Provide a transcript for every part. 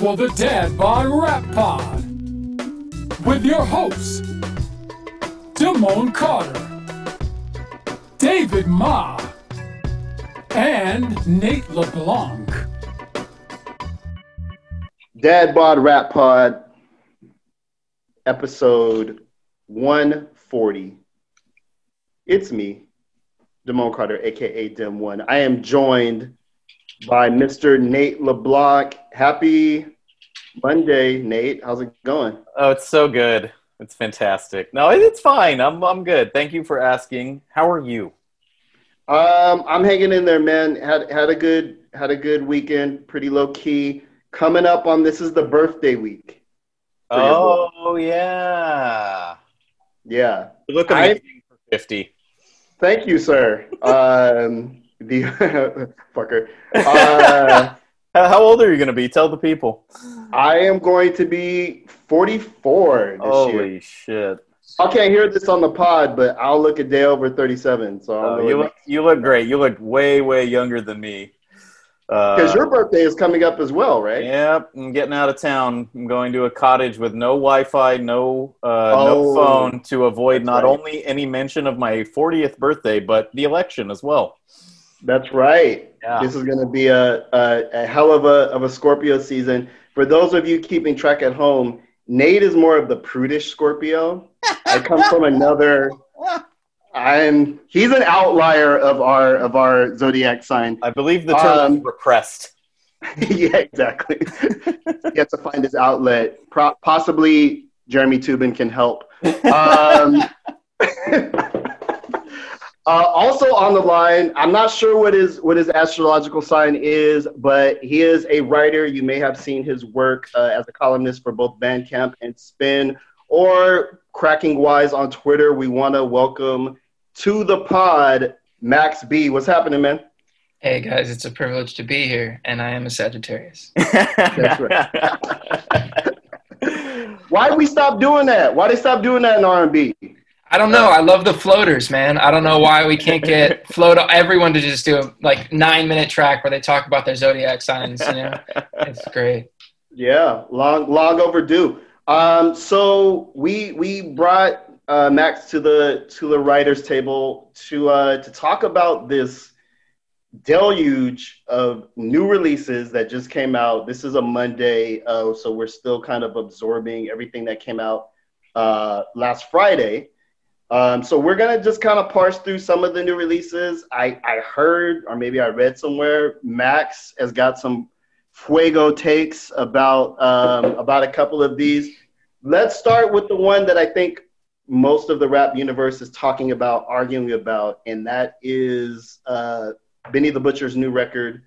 for the Dad Bod Rap Pod with your hosts, Damone Carter, David Ma, and Nate LeBlanc. Dad Bod Rap Pod, episode 140. It's me, Damone Carter, aka Dim One. I am joined by Mr. Nate LeBlanc. Happy Monday, Nate. How's it going? Oh, it's so good. It's fantastic. No, it's fine. I'm I'm good. Thank you for asking. How are you? Um, I'm hanging in there, man. Had had a good had a good weekend. Pretty low key. Coming up on this is the birthday week. for your boy. Oh yeah. yeah. You look I- amazing for 50. Thank you, sir. um, the fucker. Uh, How, old are you going to be? Tell the people. I am going to be 44 this year. Holy shit. I can't hear this on the pod, but I'll look a day over 37. So Uh, you look you look great. You look way way younger than me. because Uh, your birthday is coming up as well, right? Yep, I'm getting out of town. I'm going to a cottage with no Wi-Fi, no uh, Oh, no phone to avoid not right. only any mention of my 40th birthday, but the election as well. That's right. Yeah. This is going to be a, a, a hell of a, of a Scorpio season. For those of you keeping track at home, Nate is more of the prudish Scorpio. I come from another. I'm. He's an outlier of our of our zodiac sign. I believe the term Um, repressed. yeah, exactly. he has to find his outlet. Pro- possibly Jeremy Tubin can help. Um, uh, also on the line, I'm not sure what his what his astrological sign is, but he is a writer. You may have seen his work uh, as a columnist for both Bandcamp and Spin, or Cracking Wise on Twitter. We want to welcome to the pod Max B. What's happening, man? Hey guys, it's a privilege to be here, and I am a Sagittarius. That's right. Why did we stop doing that? Why they stop doing that in R&B? I don't know. I love the floaters, man. I don't know why we can't get float everyone to just do a like nine minute track where they talk about their zodiac signs. You know, it's great. Yeah, long long overdue. Um, so we we brought uh, Max to the to the writers table to uh, to talk about this deluge of new releases that just came out. This is a Monday, uh, so we're still kind of absorbing everything that came out uh, last Friday. Um, so we're gonna just kind of parse through some of the new releases. I, I heard, or maybe I read somewhere, Max has got some fuego takes about um, about a couple of these. Let's start with the one that I think most of the rap universe is talking about, arguing about, and that is uh, Benny the Butcher's new record,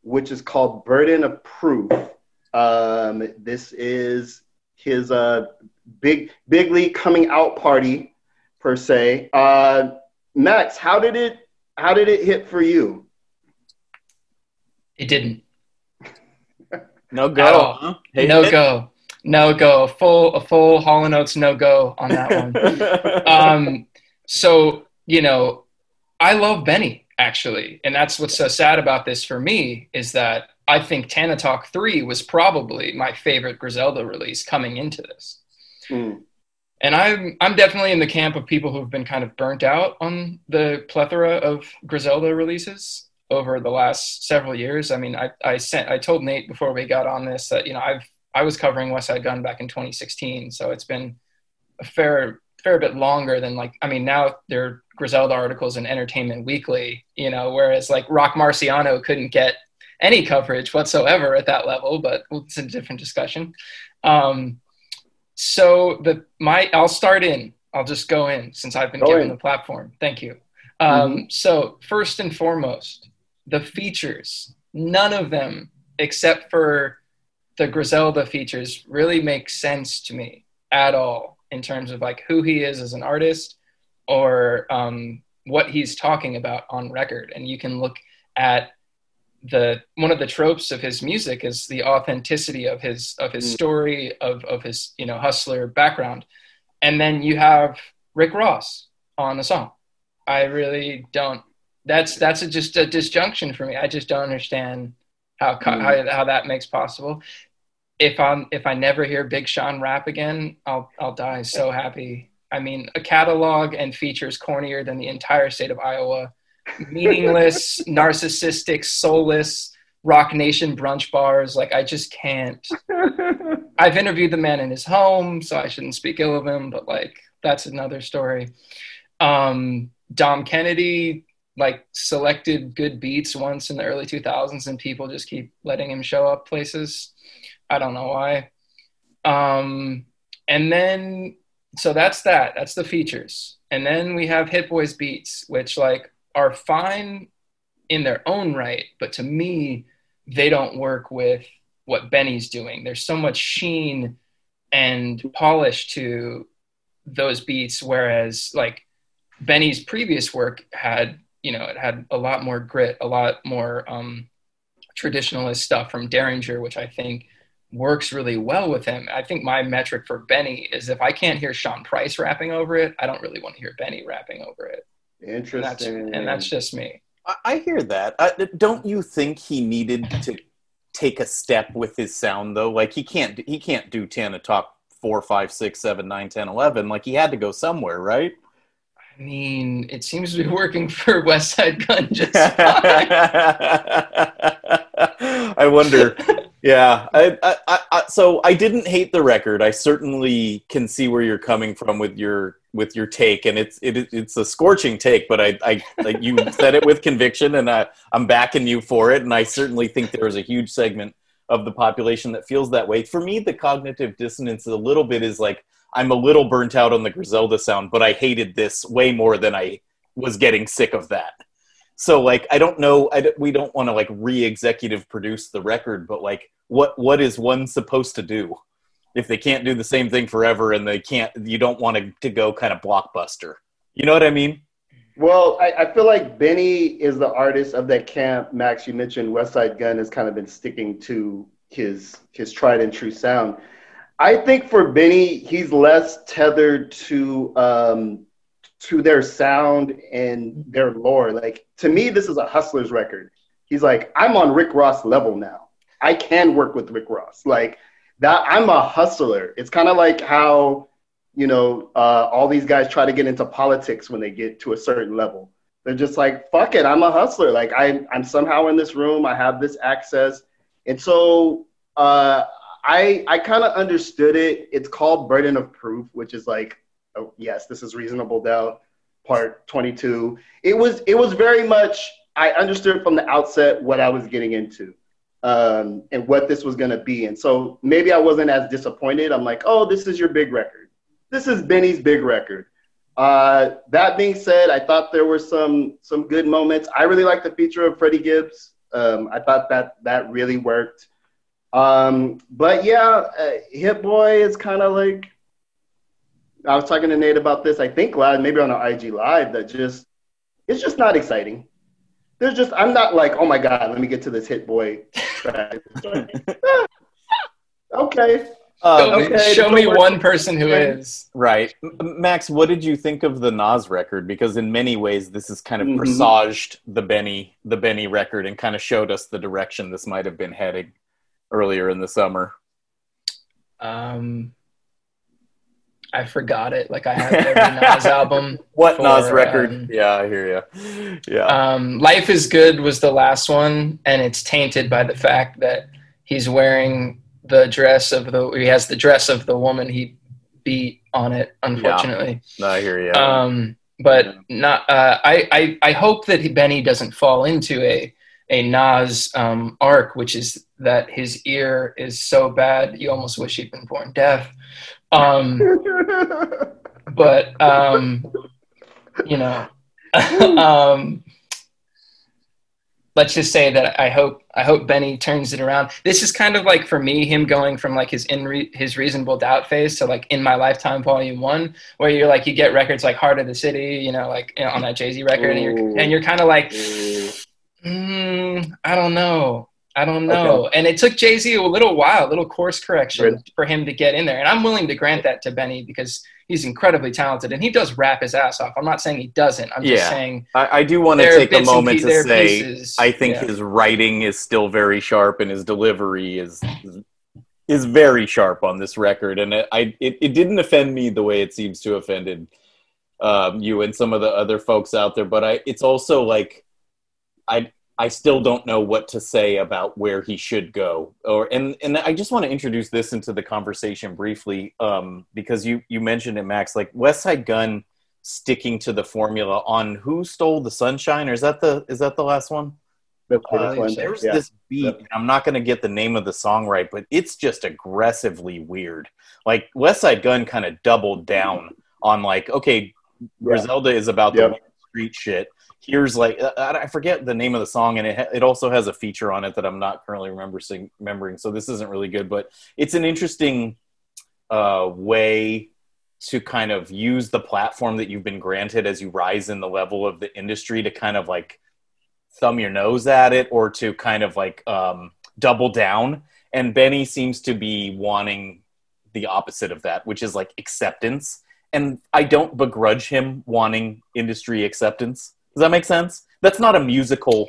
which is called Burden of Proof. Um, this is his uh, big big league coming out party per se. Uh, Max, how did it how did it hit for you? It didn't. no At go. all. Huh? No it? go. No go. Full a full Hall and Oates no go on that one. um, so you know, I love Benny actually, and that's what's so sad about this for me is that I think Tana Talk Three was probably my favorite Griselda release coming into this. Mm. And I'm I'm definitely in the camp of people who've been kind of burnt out on the plethora of Griselda releases over the last several years. I mean, I, I sent I told Nate before we got on this that you know I've I was covering Westside Gunn back in 2016, so it's been a fair fair bit longer than like I mean now there are Griselda articles in Entertainment Weekly, you know, whereas like Rock Marciano couldn't get any coverage whatsoever at that level, but it's a different discussion. Um, so the my I'll start in. I'll just go in since I've been Go given in. the platform. Thank you. Um, So first and foremost, the features. None of them, except for the Griselda features, really make sense to me at all in terms of like who he is as an artist or um, what he's talking about on record. And you can look at the one of the tropes of his music is the authenticity of his of his Mm. story of of his you know hustler background and then you have rick ross on the song i really don't that's that's a, just a disjunction for me. I just don't understand how Mm. how, how that makes possible. If I'm if I never hear Big Sean rap again, I'll I'll die so happy. I mean, a catalog and features cornier than the entire state of Iowa. Meaningless, narcissistic, soulless, Roc Nation brunch bars. Like I just can't. I've interviewed the man in his home, so I shouldn't speak ill of him, but like that's another story. Um, Dom Kennedy like selected good beats once in the early 2000s and people just keep letting him show up places. I don't know why. Um, and then so that's that. That's the features. And then we have Hit-Boy's beats, which like are fine in their own right, but to me, they don't work with what Benny's doing. There's so much sheen and polish to those beats, whereas like Benny's previous work had, you know, it had a lot more grit, a lot more um, traditionalist stuff from Daringer, which I think works really well with him. I think my metric for Benny is if I can't hear Sean Price rapping over it, I don't really want to hear Benny rapping over it. And that's, Interesting. and that's just me. I, I hear that. Uh, don't you think he needed to take a step with his sound though? Like he can't he can't do Tana Talk four, five, six, seven, nine, ten, eleven. Like he had to go somewhere, right? I mean, it seems to be working for Westside Gunn just fine. I wonder. Yeah, I, I, I, I, so I didn't hate the record. I certainly can see where you're coming from with your with your take, and it's it, it's a scorching take. But I, I like you said it with conviction, and I, I'm backing you for it. And I certainly think there is a huge segment of the population that feels that way. For me, the cognitive dissonance a little bit is like I'm a little burnt out on the Griselda sound, but I hated this way more than I was getting sick of that. So like I don't know, I don't- we don't want to like re-executive produce the record, but like what what is one supposed to do if they can't do the same thing forever and they can't? You don't want to to go kind of blockbuster. You know what I mean? Well, I, I feel like Benny is the artist of that camp. Max, you mentioned Westside Gunn has kind of been sticking to his his tried and true sound. I think for Benny, he's less tethered to um, to their sound and their lore. Like to me, this is a hustler's record. He's like, I'm on Rick Ross level now. I can work with Rick Ross. Like that, I'm a hustler. It's kind of like how you know, uh, all these guys try to get into politics when they get to a certain level. They're just like, fuck it, I'm a hustler. Like I, I'm somehow in this room. I have this access, and so uh, I, I kind of understood it. It's called burden of proof, which is like, oh yes, this is reasonable doubt, part 22. It was, it was very much. I understood from the outset what I was getting into. Um, and what this was going to be. And so maybe I wasn't as disappointed. I'm like, oh, this is your big record this is Benny's big record. Uh, that being said, I thought there were some some good moments. I really like the feature of Freddie Gibbs. Um, I thought that that really worked. Um, but yeah, uh, Hit-Boy is kind of like I was talking to Nate about this. I think live, maybe on our IG live, that just it's just not exciting. There's just I'm not like oh my god, let me get to this Hit-Boy okay, Uh, Show me, okay, show me worry. one person who Okay. is. Right. Max, what did you think of the Nas record? Because in many ways, this has kind of Mhm. presaged the Benny, the Benny record and kind of showed us the direction this might have been heading earlier in the summer. Um, I forgot it. Like I have every Nas album. What For, Nas record? um, yeah, I hear you. Yeah. Um, Life is Good was the last one, and it's tainted by the fact that he's wearing the dress of the. He has the dress of the woman he beat on it. Unfortunately. No, I hear you. Um, but not. Uh, I, I I hope that he, Benny doesn't fall into a a Nas um, arc, which is that his ear is so bad you almost wish he'd been born deaf. Um, but um, you know, um, let's just say that I hope I hope Benny turns it around. This is kind of like for me him going from like his in re- his reasonable doubt phase to like in my lifetime volume one, where you're like you get records like Heart of the City, you know, like you know, on that Jay Z record, and you're and you're kind of like, mm, I don't know. I don't know. And it took Jay Z a little while, a little course correction Really? for him to get in there. And I'm willing to grant that to Benny because he's incredibly talented and he does rap his ass off. I'm not saying he doesn't. I'm just saying I, I do want to take a moment to say pieces- I think yeah. his writing is still very sharp and his delivery is is very sharp on this record, and it, I it, it didn't offend me the way it seems to offended um, you and some of the other folks out there. But I it's also like I I still don't know what to say about where he should go. Or and and I just want to introduce this into the conversation briefly um, because you you mentioned it, Max. Like Westside Gunn sticking to the formula on who stole the sunshine, or is that the is that the last one? The Uh. There's Yeah. this beat. Yep. and I'm not going to get the name of the song right, but it's just aggressively weird. Like Westside Gunn kind of doubled down on like, okay, Griselda is about the Yep. weird street shit. Here's like I forget the name of the song, and it it also has a feature on it that I'm not currently remember sing- remembering. So this isn't really good, but it's an interesting uh, way to kind of use the platform that you've been granted as you rise in the level of the industry to kind of like thumb your nose at it or to kind of like um, double down. And Benny seems to be wanting the opposite of that, which is like acceptance. And I don't begrudge him wanting industry acceptance. Does that make sense? That's not a musical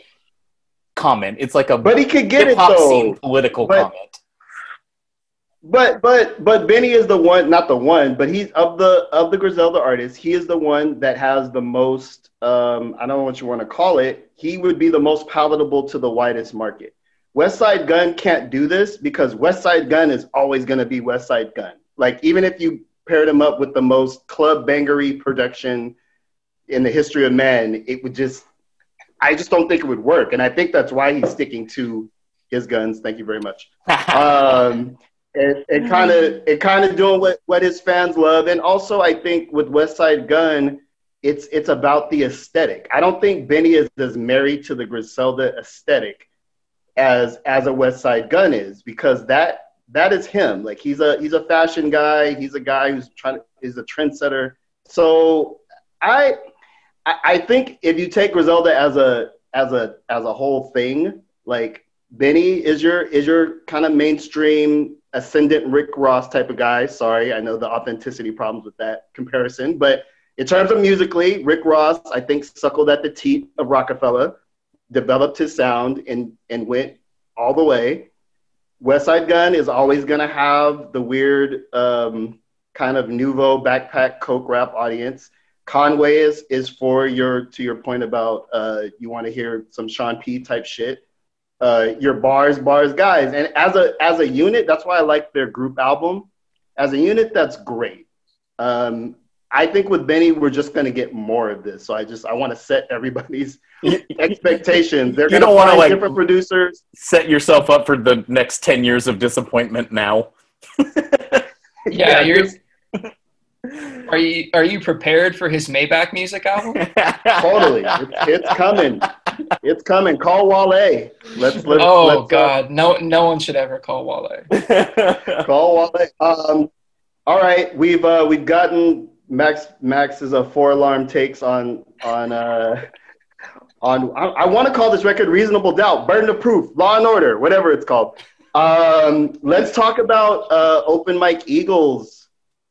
comment. It's like a But he could get it though. scene political But- comment. But but but Benny is the one, not the one, but he's of the of the Griselda artists. He is the one that has the most. Um, I don't know what you want to call it. He would be the most palatable to the widest market. Westside Gunn can't do this because Westside Gunn is always going to be Westside Gunn. Like even if you paired him up with the most club bangery production in the history of men, it would just. I just don't think it would work, and I think that's why he's sticking to his guns. Thank you very much um, and, kind of it kind of doing what, what his fans love, and also I think with Westside Gunn, it's it's about the aesthetic. I don't think Benny is as married to the Griselda aesthetic as as a Westside Gunn is because that that is him. Like he's a he's a fashion guy. He's a guy who's trying to is a trendsetter. So I I I think if you take Griselda as a as a as a whole thing, like Benny is your is your kind of mainstream ascendant Rick Ross type of guy. Sorry, I know the authenticity problems with that comparison, but in terms of musically, Rick Ross, I think suckled at the teat of Roc-A-Fella, developed his sound and and went all the way. Westside Gunn is always gonna have the weird um, kind of nouveau backpack coke rap audience. Conway is is for your to your point about uh, you want to hear some Sean P type shit uh, your bars, bars guys. And as a as a unit, that's why I like their group album. As a unit, that's great. Um, I think with Benny, we're just going to get more of this. So I just I want to set everybody's expectations. They're You going to don't wanna, like- different producers. Set yourself up for the next 10 years of disappointment now. Yeah, you're. Are you are you prepared for his Maybach music album? totally. It's, it's coming. It's coming. Call Wale. Let's let's oh let's, uh, God, no no one should ever call Wale. Call Wale. Um, all right, we've uh, we've gotten Max Max's uh, four alarm takes on on uh, on. I, I want to call this record reasonable doubt, burden of proof, law and order, whatever it's called. Um, let's talk about uh, Open Mike Eagle's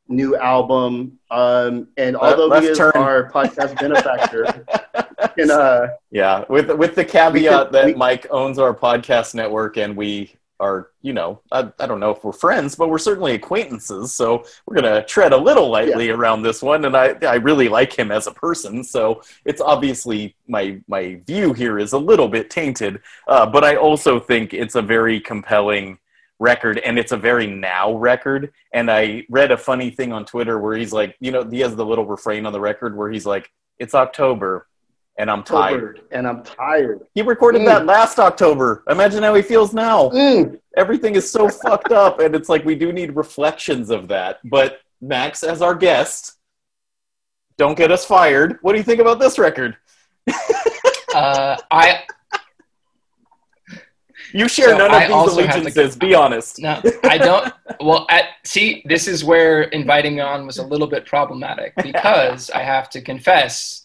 new album. Um, and although he is turn. our podcast benefactor, can uh, Yeah, with with the caveat We that we- Mike owns our podcast network and we are, you know, I, I don't know if we're friends, but we're certainly acquaintances. So we're gonna tread a little lightly around this one, and I I really like him as a person. So it's obviously my my view here is a little bit tainted, uh, but I also think it's a very compelling record and it's a very now record and i read a funny thing on twitter where he's like you know he has the little refrain on the record where he's like it's october and i'm tired and I'm tired. he recorded Mm. that last October. Imagine how he feels now. Mm. Everything is so fucked up, and it's like we do need reflections of that. But Max, as our guest, don't get us fired. What do you think about this record? Uh, I You share So none of also these have to- allegiances. Be honest. no, I don't. Well, at, see, this is where inviting me on was a little bit problematic because I have to confess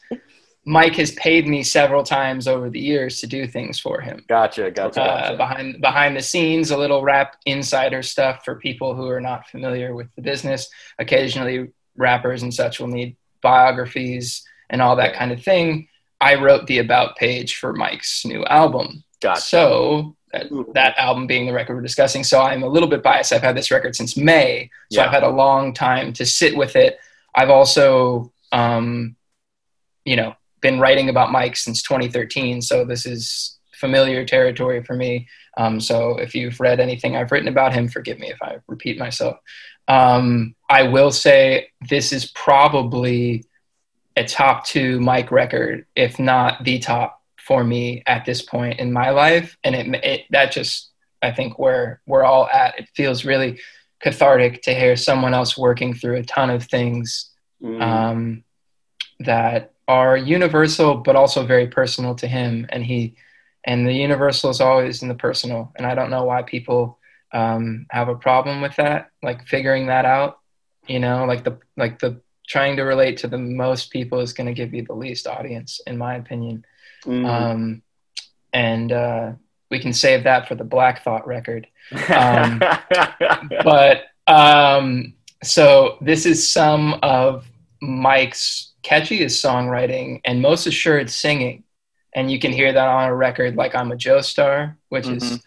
Mike has paid me several times over the years to do things for him. Gotcha, gotcha, Uh, gotcha. behind behind the scenes, a little rap insider stuff for people who are not familiar with the business. Occasionally, rappers and such will need biographies and all that kind of thing. I wrote the about page for Mike's new album. Gotcha. So that, that album being the record we're discussing. So I'm a little bit biased. I've had this record since May, so Yeah. I've had a long time to sit with it. I've also, um, you know, been writing about Mike since 2013, so this is familiar territory for me. Um, so if you've read anything I've written about him, forgive me if I repeat myself. Um, I will say this is probably a top two Mike record, if not the top for me at this point in my life, and it, it that just I think where we're all at. It feels really cathartic to hear someone else working through a ton of things Mm. um, that are universal but also very personal to him and he and the universal is always in the personal and i don't know why people um, have a problem with that like figuring that out you know like the like the trying to relate to the most people is going to give you the least audience in my opinion Mm. um, and uh, we can save that for the black thought record um, but um, so this is some of Mike's catchiest songwriting and most assured singing, and you can hear that on a record like "I'm a Joestar," which is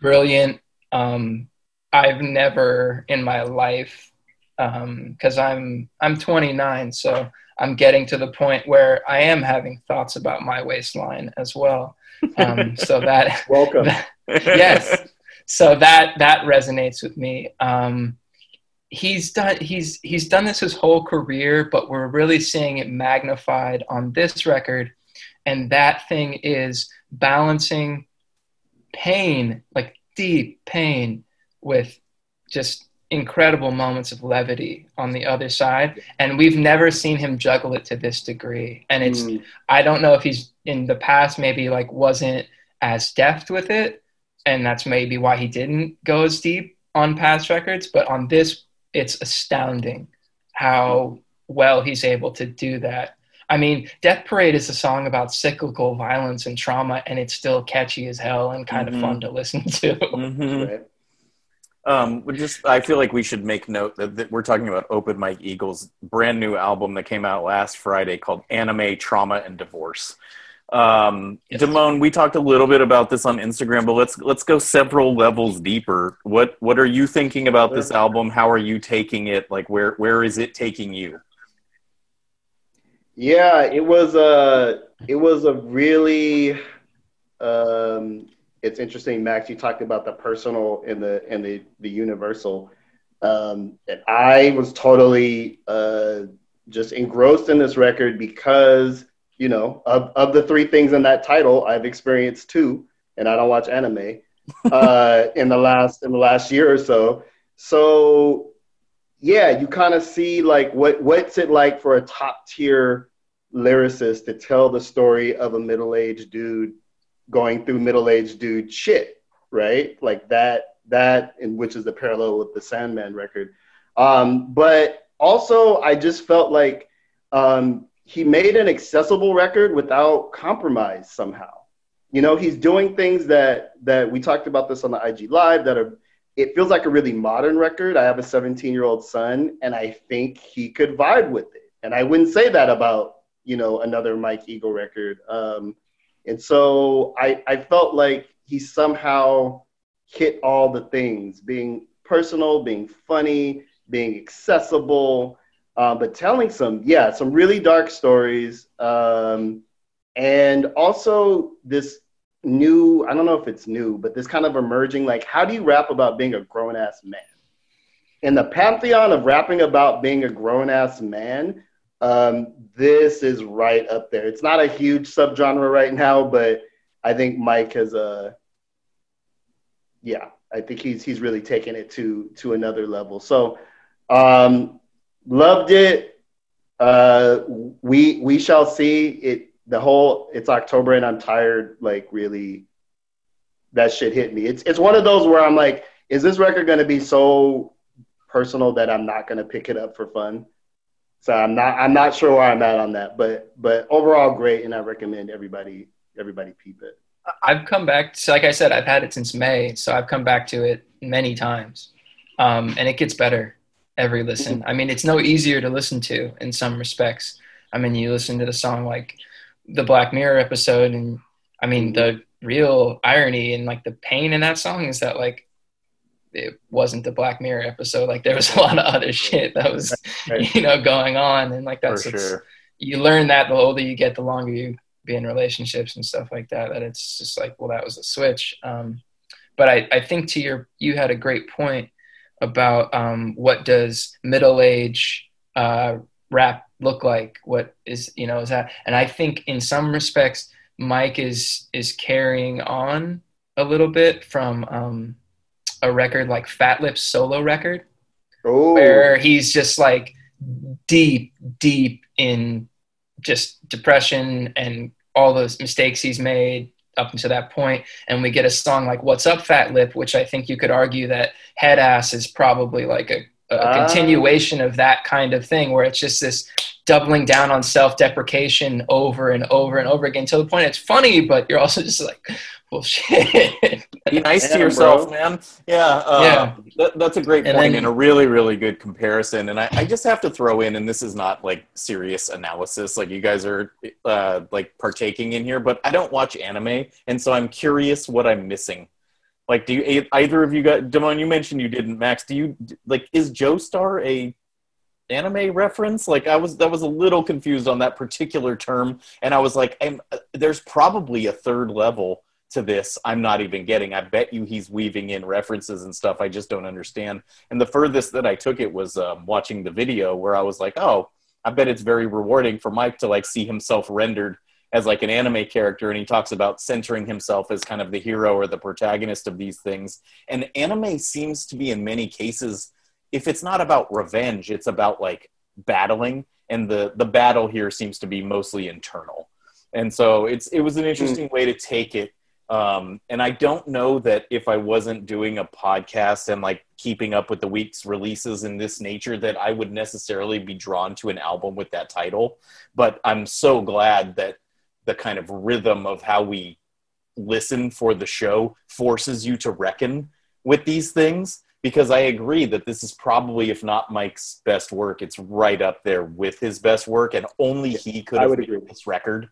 brilliant. Um, I've never in my life, because I'm I'm 29, so I'm getting to the point where I am having thoughts about my waistline as well. Um, so that Welcome. yes so that that resonates with me um he's done he's he's done this his whole career but we're really seeing it magnified on this record and that thing is balancing pain like deep pain with just incredible moments of levity on the other side and we've never seen him juggle it to this degree and it's Mm. I don't know if he's in the past maybe like wasn't as deft with it, and that's maybe why he didn't go as deep on past records. But on this, it's astounding how well he's able to do that. I mean, Death Parade is a song about cyclical violence and trauma, and it's still catchy as hell and kind Mhm. of fun to listen to. Mhm. Um, we just I feel like we should make note that, that we're talking about Open Mike Eagle's brand new album that came out last Friday called Anime Trauma and Divorce. Um, Yes. Damone, we talked a little bit about this on Instagram, but let's let's go several levels deeper. What what are you thinking about this album? How are you taking it? Like where where is it taking you? Yeah, it was a it was a really um it's interesting, Max, you talked about the personal and the and the the universal. Um and I was totally uh just engrossed in this record because, you know, of of the three things in that title, I've experienced two, and I don't watch anime uh in the last in the last year or so. So yeah, you kind of see like what what's it like for a top tier lyricist to tell the story of a middle aged dude going through middle aged dude shit, right? Like that that and which is the parallel with the Sandman record. Um, but also I just felt like um, he made an accessible record without compromise somehow. You know, he's doing things that that we talked about this on the IG live that are it feels like a really modern record. I have a 17 year old son, and I think he could vibe with it. And I wouldn't say that about you know another Mike Eagle record. Um, and so I I felt like he somehow hit all the things, being personal, being funny, being accessible, uh, but telling some yeah some really dark stories, um, and also this new i don't know if it's new but this kind of emerging like how do you rap about being a grown-ass man? In the pantheon of rapping about being a grown-ass man um, this is right up there it's not a huge subgenre right now but i think mike has uh yeah i think he's he's really taken it to to another level so um loved it uh we we shall see it the whole it's October and I'm tired, like really that shit hit me. It's it's one of those where I'm like, is this record gonna be so personal that I'm not gonna pick it up for fun? So I'm not I'm not sure where I'm at on that, but but overall great, and I recommend everybody everybody peep it. I've come back. So like I said, I've had it since May, so I've come back to it many times, um, and it gets better every listen. I mean, it's no easier to listen to in some respects. I mean, you listen to the song like the Black Mirror episode, and I mean, the real irony and like the pain in that song is that like it wasn't the Black Mirror episode. Like there was a lot of other shit that was, you know, going on, and like that's sure. you learn that the older you get, the longer you be in relationships and stuff like that. That it's just like, well, that was a switch. Um, but I, I think to your, you had a great point about um, what does middle age uh, rap look like? What is you know is that? And I think in some respects, Mike is is carrying on a little bit from um, a record like Fatlip's solo record, Ooh. where he's just like deep, deep in just depression and all those mistakes he's made up until that point and we get a song like what's up Fatlip which i think you could argue that head ass is probably like a, a uh. continuation of that kind of thing where it's just this doubling down on self-deprecation over and over and over again to the point it's funny but you're also just like bullshit. Be nice to yourself, bro. man. Yeah, uh, yeah. That, that's a great point and, then, and, a really, really good comparison. And I, I, just have to throw in, and this is not like serious analysis, like you guys are uh, like partaking in here, but I don't watch anime, and so I'm curious what I'm missing. Like, do you either of you got Damon? You mentioned you didn't. Max, do you like? Is Joestar a anime reference like i was that was a little confused on that particular term and i was like uh, there's probably a third level to this I'm not even getting. I bet you he's weaving in references and stuff I just don't understand. And the furthest that I took it was um, watching the video where I was like, oh, I bet it's very rewarding for Mike to like see himself rendered as like an anime character and he talks about centering himself as kind of the hero or the protagonist of these things and anime seems to be in many cases if it's not about revenge it's about like battling and the the battle here seems to be mostly internal and so it's it was an interesting mm. way to take it um, and I don't know that if I wasn't doing a podcast and like keeping up with the week's releases in this nature, that I would necessarily be drawn to an album with that title. But I'm so glad that the kind of rhythm of how we listen for the show forces you to reckon with these things because I agree that this is probably, if not Mike's best work, it's right up there with his best work, and only he could have made this record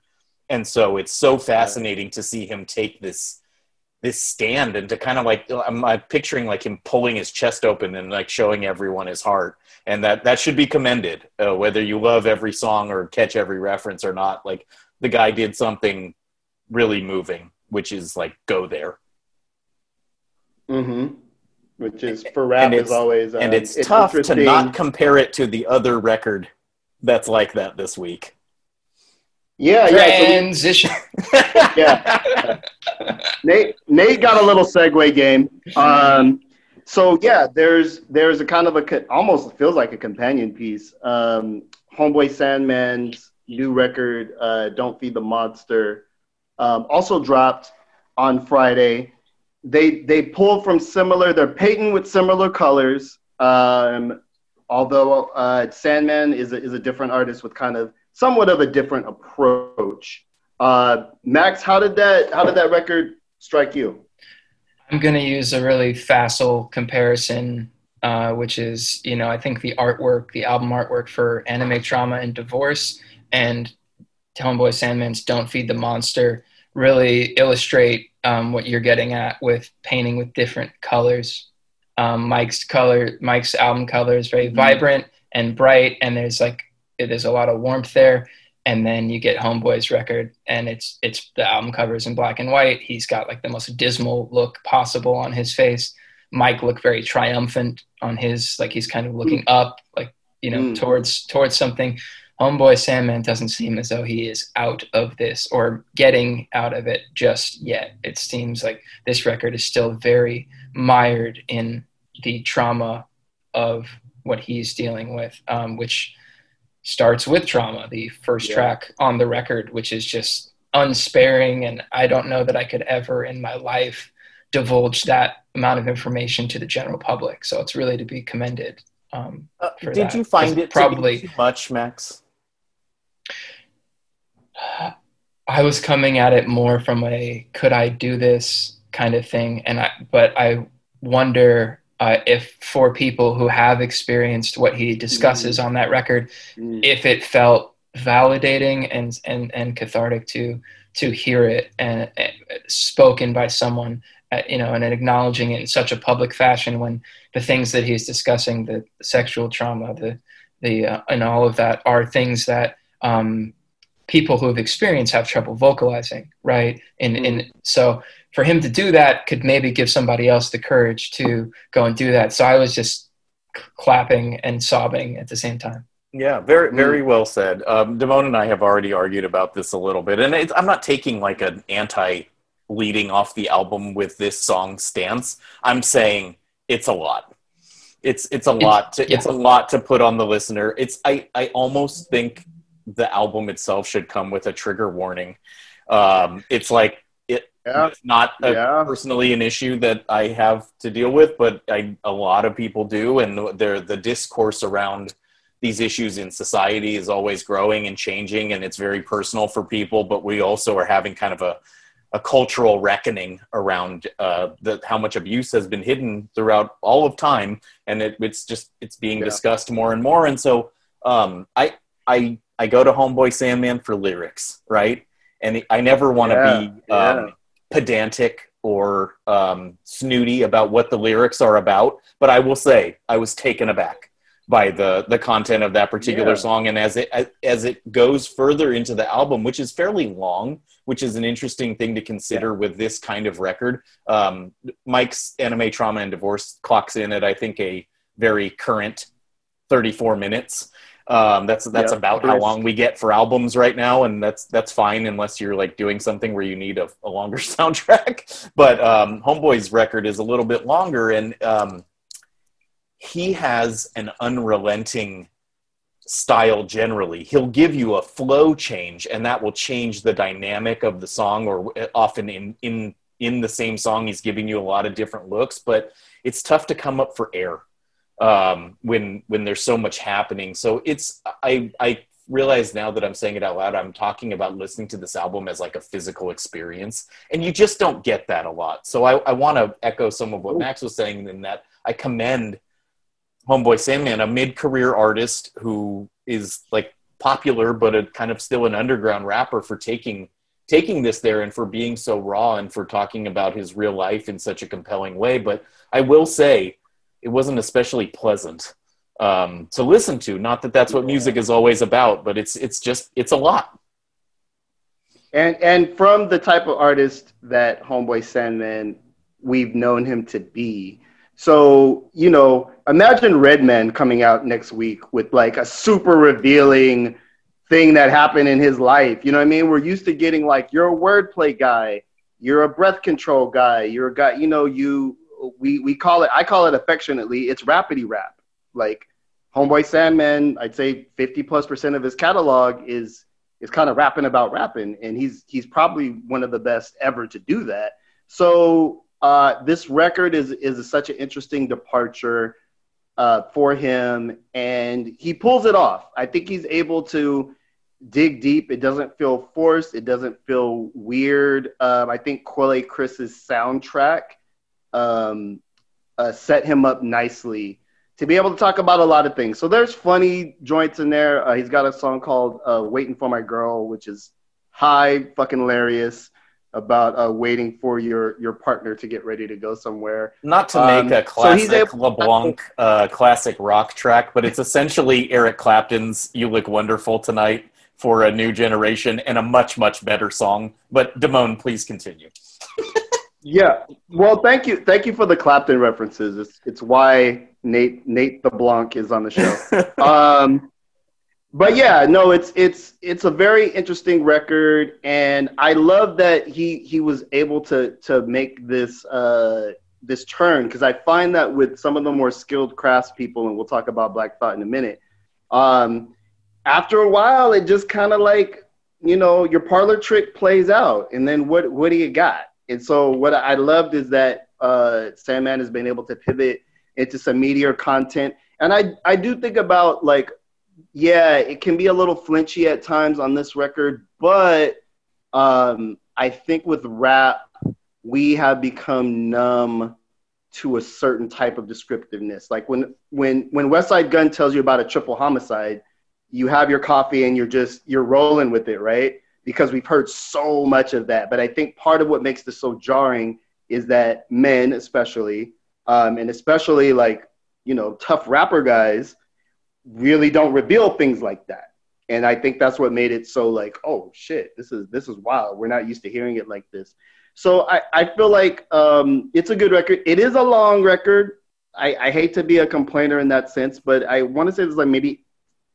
and so it's so fascinating to see him take this this stand and to kind of like I'm, I'm, picturing like him pulling his chest open and like showing everyone his heart. And that that should be commended uh, whether you love every song or catch every reference or not like the guy did something really moving which is like go there. Mm-hmm. Which is for rap is always um, and it's, it's tough to not compare it to the other record that's like that this week yeah, Transition. yeah. yeah. Nate Nate got a little segue game. Um, so yeah, there's there's a kind of a almost feels like a companion piece. Um, Homeboy Sandman's new record, uh, "Don't Feed the Monster," um, also dropped on Friday. They they pull from similar. They're painting with similar colors. Um, although uh, Sandman is a, is a different artist with kind of somewhat of a different approach. Uh, Max, how did that how did that record strike you? I'm going to use a really facile comparison, uh, which is you know I think the artwork, the album artwork for Anime Trauma and Divorce, and Homeboy Sandman's Don't Feed the Monster really illustrate um, what you're getting at with painting with different colors. Um, Mike's color, Mike's album color is very mm-hmm. vibrant and bright, and there's like there's a lot of warmth there. And then you get homeboy's record and it's it's the album covers in black and white. He's got like the most dismal look possible on his face. Mike looked very triumphant on his like he's kind of looking mm. up like you know mm. towards towards something. Homeboy sandman doesn't seem as though he is out of this or getting out of it just yet. It seems like this record is still very mired in the trauma of what he's dealing with um, which starts with trauma, the first yeah. track on the record, which is just unsparing. And I don't know that I could ever in my life divulge that amount of information to the general public. So it's really to be commended Um, Uh, did that. you find it probably to much, Max? I was coming at it more from a could I do this kind of thing, and I but I wonder uh, if for people who have experienced what he discusses on that record, Mm. if it felt validating and and and cathartic to to hear it and, and spoken by someone uh, you know and acknowledging it in such a public fashion when the things that he's discussing the, sexual trauma the the uh, and all of that are things that um, people who have experienced have trouble vocalizing right? And and so for him to do that could maybe give somebody else the courage to go and do that so i was just clapping and sobbing at the same time Yeah, very very well said. Um, Damone and I have already argued about this a little bit, and it's, I'm not taking like an anti leading off the album with this song stance. I'm saying it's a lot. It's it's a lot to yeah. it's a lot to put on the listener. It's I I almost think the album itself should come with a trigger warning. Um, it's like it Yeah. it's not a, Yeah. personally an issue that I have to deal with, but I, a lot of people do, and there the discourse around these issues in society is always growing and changing, and it's very personal for people. But we also are having kind of a a cultural reckoning around uh, the, how much abuse has been hidden throughout all of time, and it, it's just it's being Yeah. discussed more and more. And so um, I I I go to Homeboy Sandman for lyrics, right? And I never want to Yeah, be um, pedantic or um, snooty about what the lyrics are about, but I will say I was taken aback by the the content of that particular Yeah. song, and as it as it goes further into the album, which is fairly long, which is an interesting thing to consider with this kind of record. Um, Mike's anime trauma and divorce clocks in at I think a very current 34 minutes. Um, that's that's Yeah, about how long we get for albums right now, and that's that's fine unless you're like doing something where you need a, a longer soundtrack. But um, Homeboy's record is a little bit longer, and um, he has an unrelenting style generally. He'll give you a flow change, and that will change the dynamic of the song. Or often in in in the same song, he's giving you a lot of different looks, but it's tough to come up for air um, when when there's so much happening. So it's I I realize now that I'm saying it out loud, I'm talking about listening to this album as like a physical experience, and you just don't get that a lot. So I, I want to echo some of what Max was saying in that I commend Homeboy Sandman, a mid-career artist who is like popular but a kind of still an underground rapper for taking taking this there and for being so raw and for talking about his real life in such a compelling way. But I will say it wasn't especially pleasant um, to listen to. Not that that's what music is always about, but it's it's just it's a lot. And and from the type of artist that Homeboy Sandman we've known him to be. So, you know, imagine Redman coming out next week with like a super revealing thing that happened in his life. You know what I mean? We're used to getting like you're a wordplay guy, you're a breath control guy, you're a guy, you know, you we we call it I call it affectionately, it's rapidy rap. Like Homeboy Sandman, I'd say 50 plus percent of his catalog is is kind of rapping about rapping, and he's he's probably one of the best ever to do that. So uh, this record is is such an interesting departure uh, for him, and he pulls it off. I think he's able to dig deep. It doesn't feel forced. It doesn't feel weird. Um, I think Quelle Chris's soundtrack um, uh, set him up nicely to be able to talk about a lot of things. So there's funny joints in there. Uh, he's got a song called uh, "Waiting for My Girl," which is high fucking hilarious about uh, waiting for your your partner to get ready to go somewhere. Not to Um, make a so classic able- LeBlanc uh, classic rock track, but it's essentially Eric Clapton's "You Look Wonderful Tonight" for a new generation and a much much better song. But Damone, please continue. Yeah. Well, thank you, thank you for the Clapton references. It's it's why Nate Nate the Blanc is on the show. um, but yeah, no, it's it's it's a very interesting record, and I love that he he was able to to make this uh, this turn because I find that with some of the more skilled craftspeople, and we'll talk about Black Thought in a minute. Um, after a while, it just kind of like you know your parlor trick plays out, and then what what do you got? And so what I loved is that uh, Sandman has been able to pivot into some meteor content. and I I do think about like, yeah, it can be a little flinchy at times on this record, but um, I think with rap, we have become numb to a certain type of descriptiveness. Like when when when Westside Gunn tells you about a triple homicide, you have your coffee and you're just you're rolling with it, right? Because we've heard so much of that. But I think part of what makes this so jarring is that men, especially, um, and especially like you know tough rapper guys, really don't reveal things like that. And I think that's what made it so like, oh shit, this is this is wild. We're not used to hearing it like this. So I, I feel like um, it's a good record. It is a long record. I, I hate to be a complainer in that sense, but I want to say there's like maybe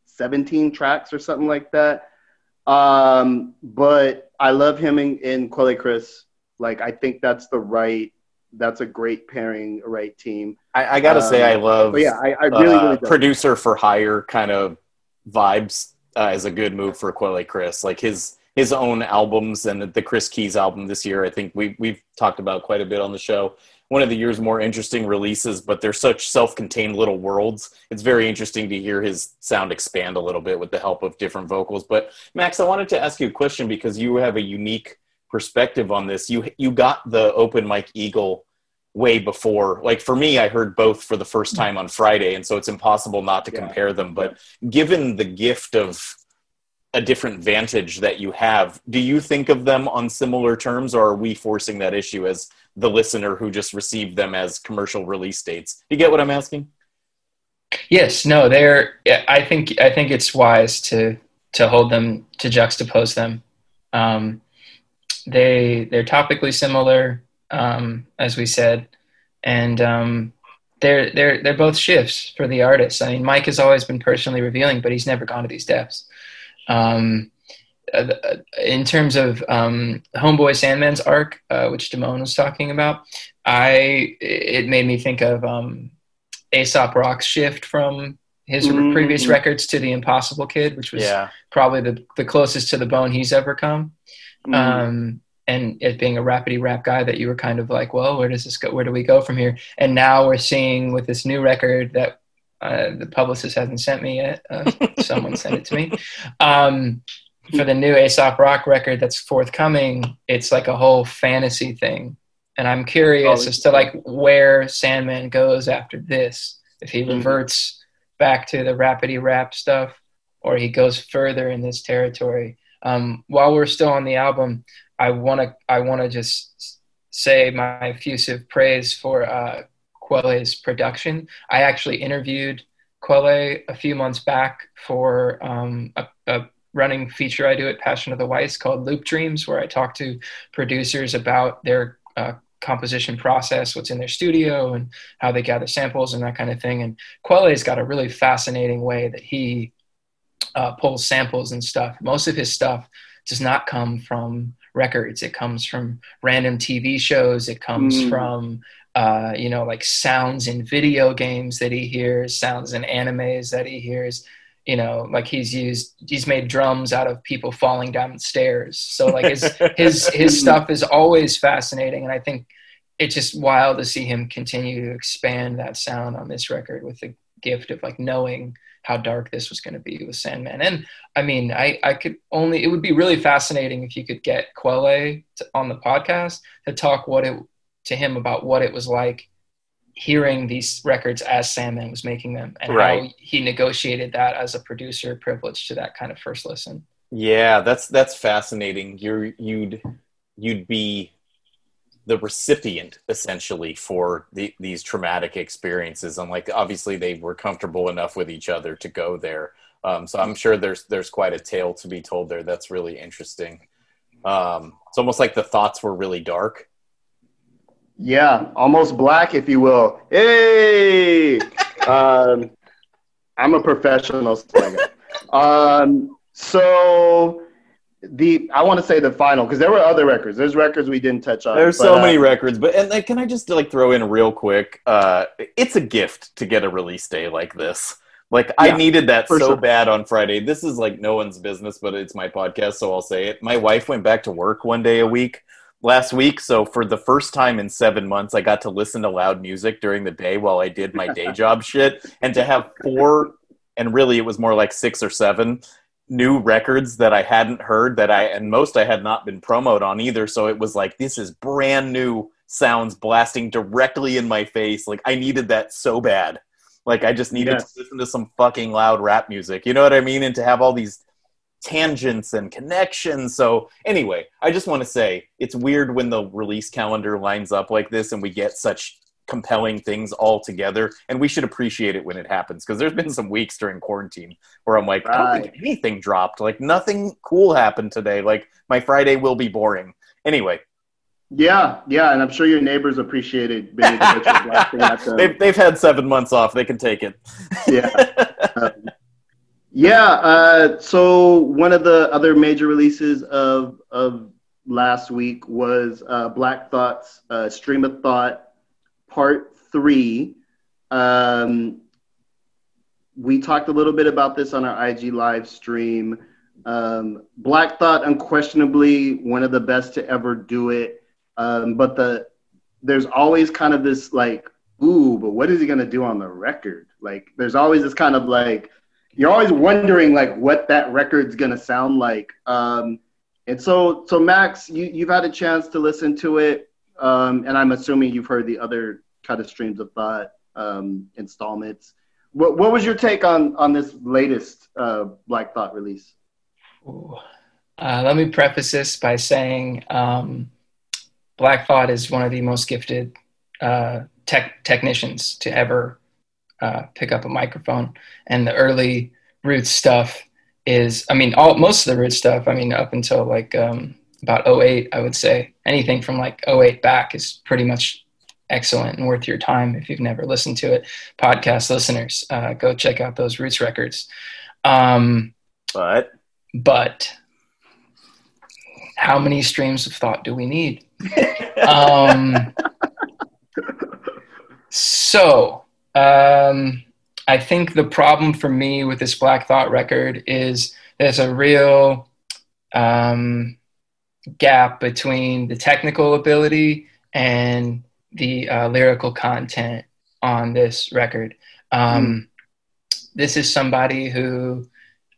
17 tracks or something like that. Um, but I love him in, in Quelle Chris. Like I think that's the right. That's a great pairing, right team. I, I gotta um, say, I love. Yeah, I, I really, uh, really producer for hire kind of vibes uh, is a good move for Quelle Chris. Like his his own albums and the Chris Keys album this year. I think we we've talked about quite a bit on the show. One of the year's more interesting releases, but they're such self-contained little worlds. It's very interesting to hear his sound expand a little bit with the help of different vocals. But Max, I wanted to ask you a question because you have a unique perspective on this. You you got the Open Mike Eagle way before. Like for me, I heard both for the first time on Friday, and so it's impossible not to yeah. compare them. But given the gift of a different vantage that you have. Do you think of them on similar terms, or are we forcing that issue as the listener who just received them as commercial release dates? You get what I'm asking? Yes, no, they're. I think I think it's wise to to hold them to juxtapose them. Um, they they're topically similar, um, as we said, and um, they're they're they're both shifts for the artist. I mean, Mike has always been personally revealing, but he's never gone to these depths. Um, in terms of um, Homeboy Sandman's arc, uh, which Damone was talking about, I it made me think of um, Aesop Rock's shift from his mm-hmm. previous records to the Impossible Kid, which was yeah. probably the, the closest to the bone he's ever come. Mm-hmm. Um, and it being a rapidy rap guy that you were kind of like, well, where does this go? Where do we go from here? And now we're seeing with this new record that uh, the publicist hasn't sent me yet. Uh, someone sent it to me. Um, for the new Aesop Rock record that's forthcoming, it's like a whole fantasy thing, and I'm curious oh, as to like where Sandman goes after this. If he mm-hmm. reverts mm-hmm. back to the rapidy rap stuff, or he goes further in this territory. Um, while we're still on the album, I want to I want to just say my effusive praise for uh, Quelle's production. I actually interviewed Quelle a few months back for um, a, a, running feature I do at Passion of the Weiss called Loop Dreams, where I talk to producers about their uh, composition process, what's in their studio, and how they gather samples and that kind of thing. And Quelle's got a really fascinating way that he uh, pulls samples and stuff. Most of his stuff does not come from records. It comes from random TV shows. It comes mm. from uh, you know, like sounds in video games that he hears, sounds in animes that he hears. You know, like he's used, he's made drums out of people falling down stairs. So like his his his stuff is always fascinating, and I think it's just wild to see him continue to expand that sound on this record with the gift of like knowing how dark this was going to be with Sandman. And I mean, I, I could only, it would be really fascinating if you could get Quelle to, on the podcast to talk what it to him about what it was like hearing these records as Sandman was making them and right. how he negotiated that as a producer privilege to that kind of first listen. Yeah, that's that's fascinating. You're you'd you'd be the recipient essentially for the, these traumatic experiences and like obviously they were comfortable enough with each other to go there um, so i'm sure there's there's quite a tale to be told there that's really interesting um, it's almost like the thoughts were really dark yeah, almost black, if you will. Hey, um, I'm a professional. Um, so the I want to say the final because there were other records. There's records we didn't touch on. There's but, so uh, many records, but and like, can I just like throw in real quick? Uh, it's a gift to get a release day like this. Like yeah, I needed that so sure. bad on Friday. This is like no one's business, but it's my podcast, so I'll say it. My wife went back to work one day a week last week. So for the first time in seven months, I got to listen to loud music during the day while I did my day job shit, and to have four, and really it was more like six or seven new records that I hadn't heard that I and most I had not been promoted on either. So it was like this is brand new sounds blasting directly in my face. Like I needed that so bad. Like I just needed Yes. to listen to some fucking loud rap music. You know what I mean? And to have all these tangents and connections. So anyway, I just want to say it's weird when the release calendar lines up like this and we get such compelling things all together and we should appreciate it when it happens because there's been some weeks during quarantine where I'm like I don't think anything dropped. Like nothing cool happened today. Like my Friday will be boring. Anyway. Yeah, yeah, and I'm sure your neighbors appreciated being able to put at the- they've, they've had seven months off. They can take it. Yeah. Yeah. Uh, so one of the other major releases of of last week was uh, Black Thoughts uh, Stream of Thought Part Three. Um, we talked a little bit about this on our IG live stream. Um, Black Thought, unquestionably one of the best to ever do it. Um, but the there's always kind of this like, ooh, but what is he gonna do on the record? Like, there's always this kind of like, you're always wondering like what that record's gonna sound like. Um, and so, so Max, you you've had a chance to listen to it, um, and I'm assuming you've heard the other kind of streams of thought um, installments. What what was your take on on this latest uh, Black Thought release? Uh, let me preface this by saying um, Black Thought is one of the most gifted uh, tech technicians to ever uh, pick up a microphone. And the early Roots stuff is, I mean, all most of the Roots stuff, I mean, up until like um, about 08, I would say anything from like 08 back is pretty much excellent and worth your time if you've never listened to it. Podcast listeners, uh, go check out those Roots records. Um, but but how many streams of thought do we need? um, so, um, I think the problem for me with this Black Thought record is there's a real um, gap between the technical ability and the uh, lyrical content on this record. Um, This is somebody who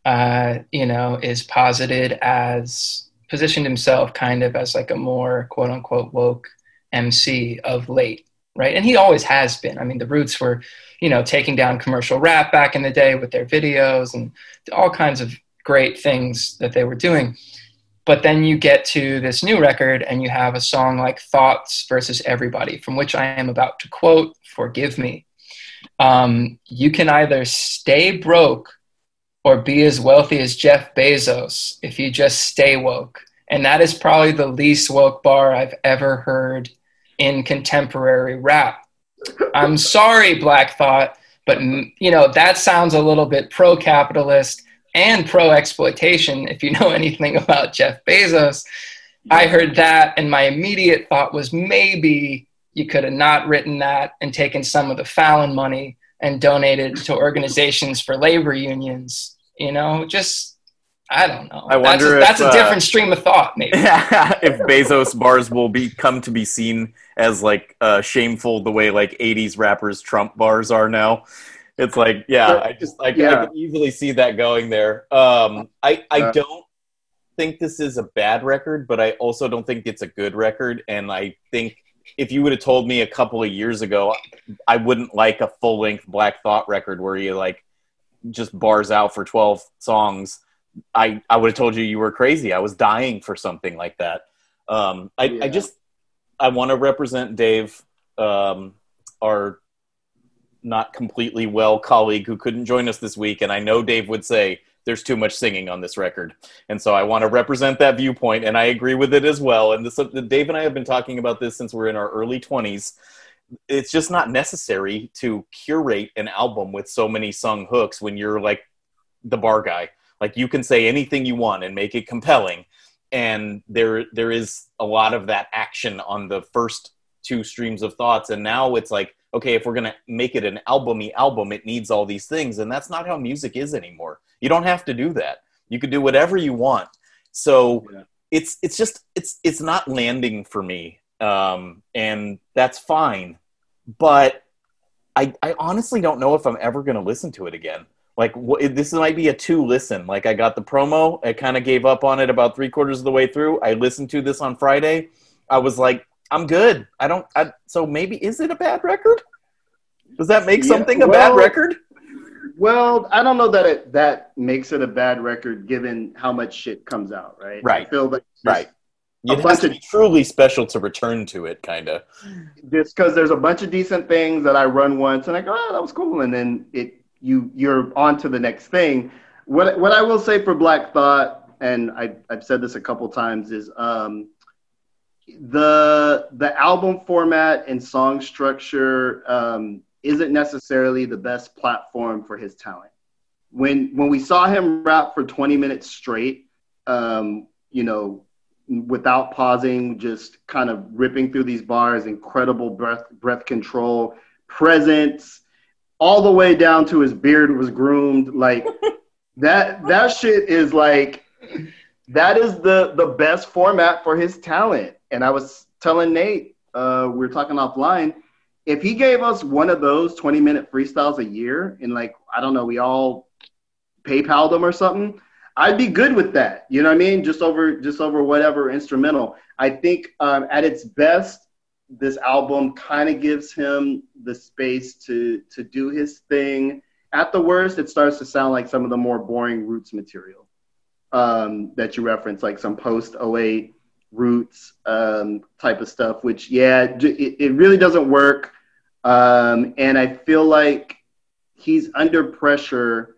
uh, you know, is posited as positioned himself kind of as like a more quote unquote woke MC of late, right? And he always has been. I mean, the Roots were, you know, taking down commercial rap back in the day with their videos and all kinds of great things that they were doing. But then you get to this new record and you have a song like Thoughts versus Everybody, from which I am about to quote, Forgive me. Um, you can either stay broke or be as wealthy as Jeff Bezos if you just stay woke. And that is probably the least woke bar I've ever heard in contemporary rap. I'm sorry, Black Thought, but you know that sounds a little bit pro-capitalist and pro-exploitation. If you know anything about Jeff Bezos, I heard that, and my immediate thought was maybe you could have not written that and taken some of the Fallon money and donated to organizations for labor unions. You know, just I don't know. I wonder that's a, that's if, a uh, different stream of thought, maybe. if Bezos bars will be come to be seen as like uh, shameful the way like '80s rappers Trump bars are now. It's like, yeah, I just like I Yeah. can easily see that going there. Um, I I Uh, don't think this is a bad record, but I also don't think it's a good record. And I think if you would have told me a couple of years ago, I wouldn't like a full length Black Thought record where you like just bars out for 12 songs. I, I would have told you you were crazy. I was dying for something like that. Um, I, Yeah. I just I want to represent Dave, um, our not completely well colleague who couldn't join us this week, and I know Dave would say there's too much singing on this record, and so I want to represent that viewpoint, and I agree with it as well. And this, Dave and I have been talking about this since we're in our early 20s. It's just not necessary to curate an album with so many sung hooks when you're like the bar guy. Like you can say anything you want and make it compelling, and there there is a lot of that action on the first two streams of thoughts, and now it's like okay, if we're gonna make it an albumy album, it needs all these things, and that's not how music is anymore. You don't have to do that. You could do whatever you want. So Yeah. it's it's just it's it's not landing for me, um, and that's fine. But I I honestly don't know if I'm ever going to listen to it again. Like this might be a two listen. Like I got the promo, I kind of gave up on it about three quarters of the way through. I listened to this on Friday. I was like, I'm good. I don't. I, so maybe is it a bad record? Does that make Yeah, something a bad record? Well, I don't know that it that makes it a bad record given how much shit comes out, right? Right. I feel like Right. A It has bunch to of- be truly special to return to it, kind of. just because there's a bunch of decent things that I run once and I go, oh, that was cool, and then it you you're on to the next thing. What what I will say for Black Thought, and I I've said this a couple times, is um the the album format and song structure um, isn't necessarily the best platform for his talent. When when we saw him rap for 20 minutes straight, um, you know, without pausing, just kind of ripping through these bars, incredible breath breath control, presence, all the way down to his beard was groomed. Like that that shit is like that is the the best format for his talent. And I was telling Nate, uh, we were talking offline, if he gave us one of those 20 minute freestyles a year and like, I don't know, we all PayPal them or something, I'd be good with that. You know what I mean? Just over just over whatever instrumental. I think um, at its best, this album kind of gives him the space to to do his thing. At the worst, it starts to sound like some of the more boring Roots material um, that you reference, like some post 08 Roots um, type of stuff. Which, yeah, it, it really doesn't work. Um, and I feel like he's under pressure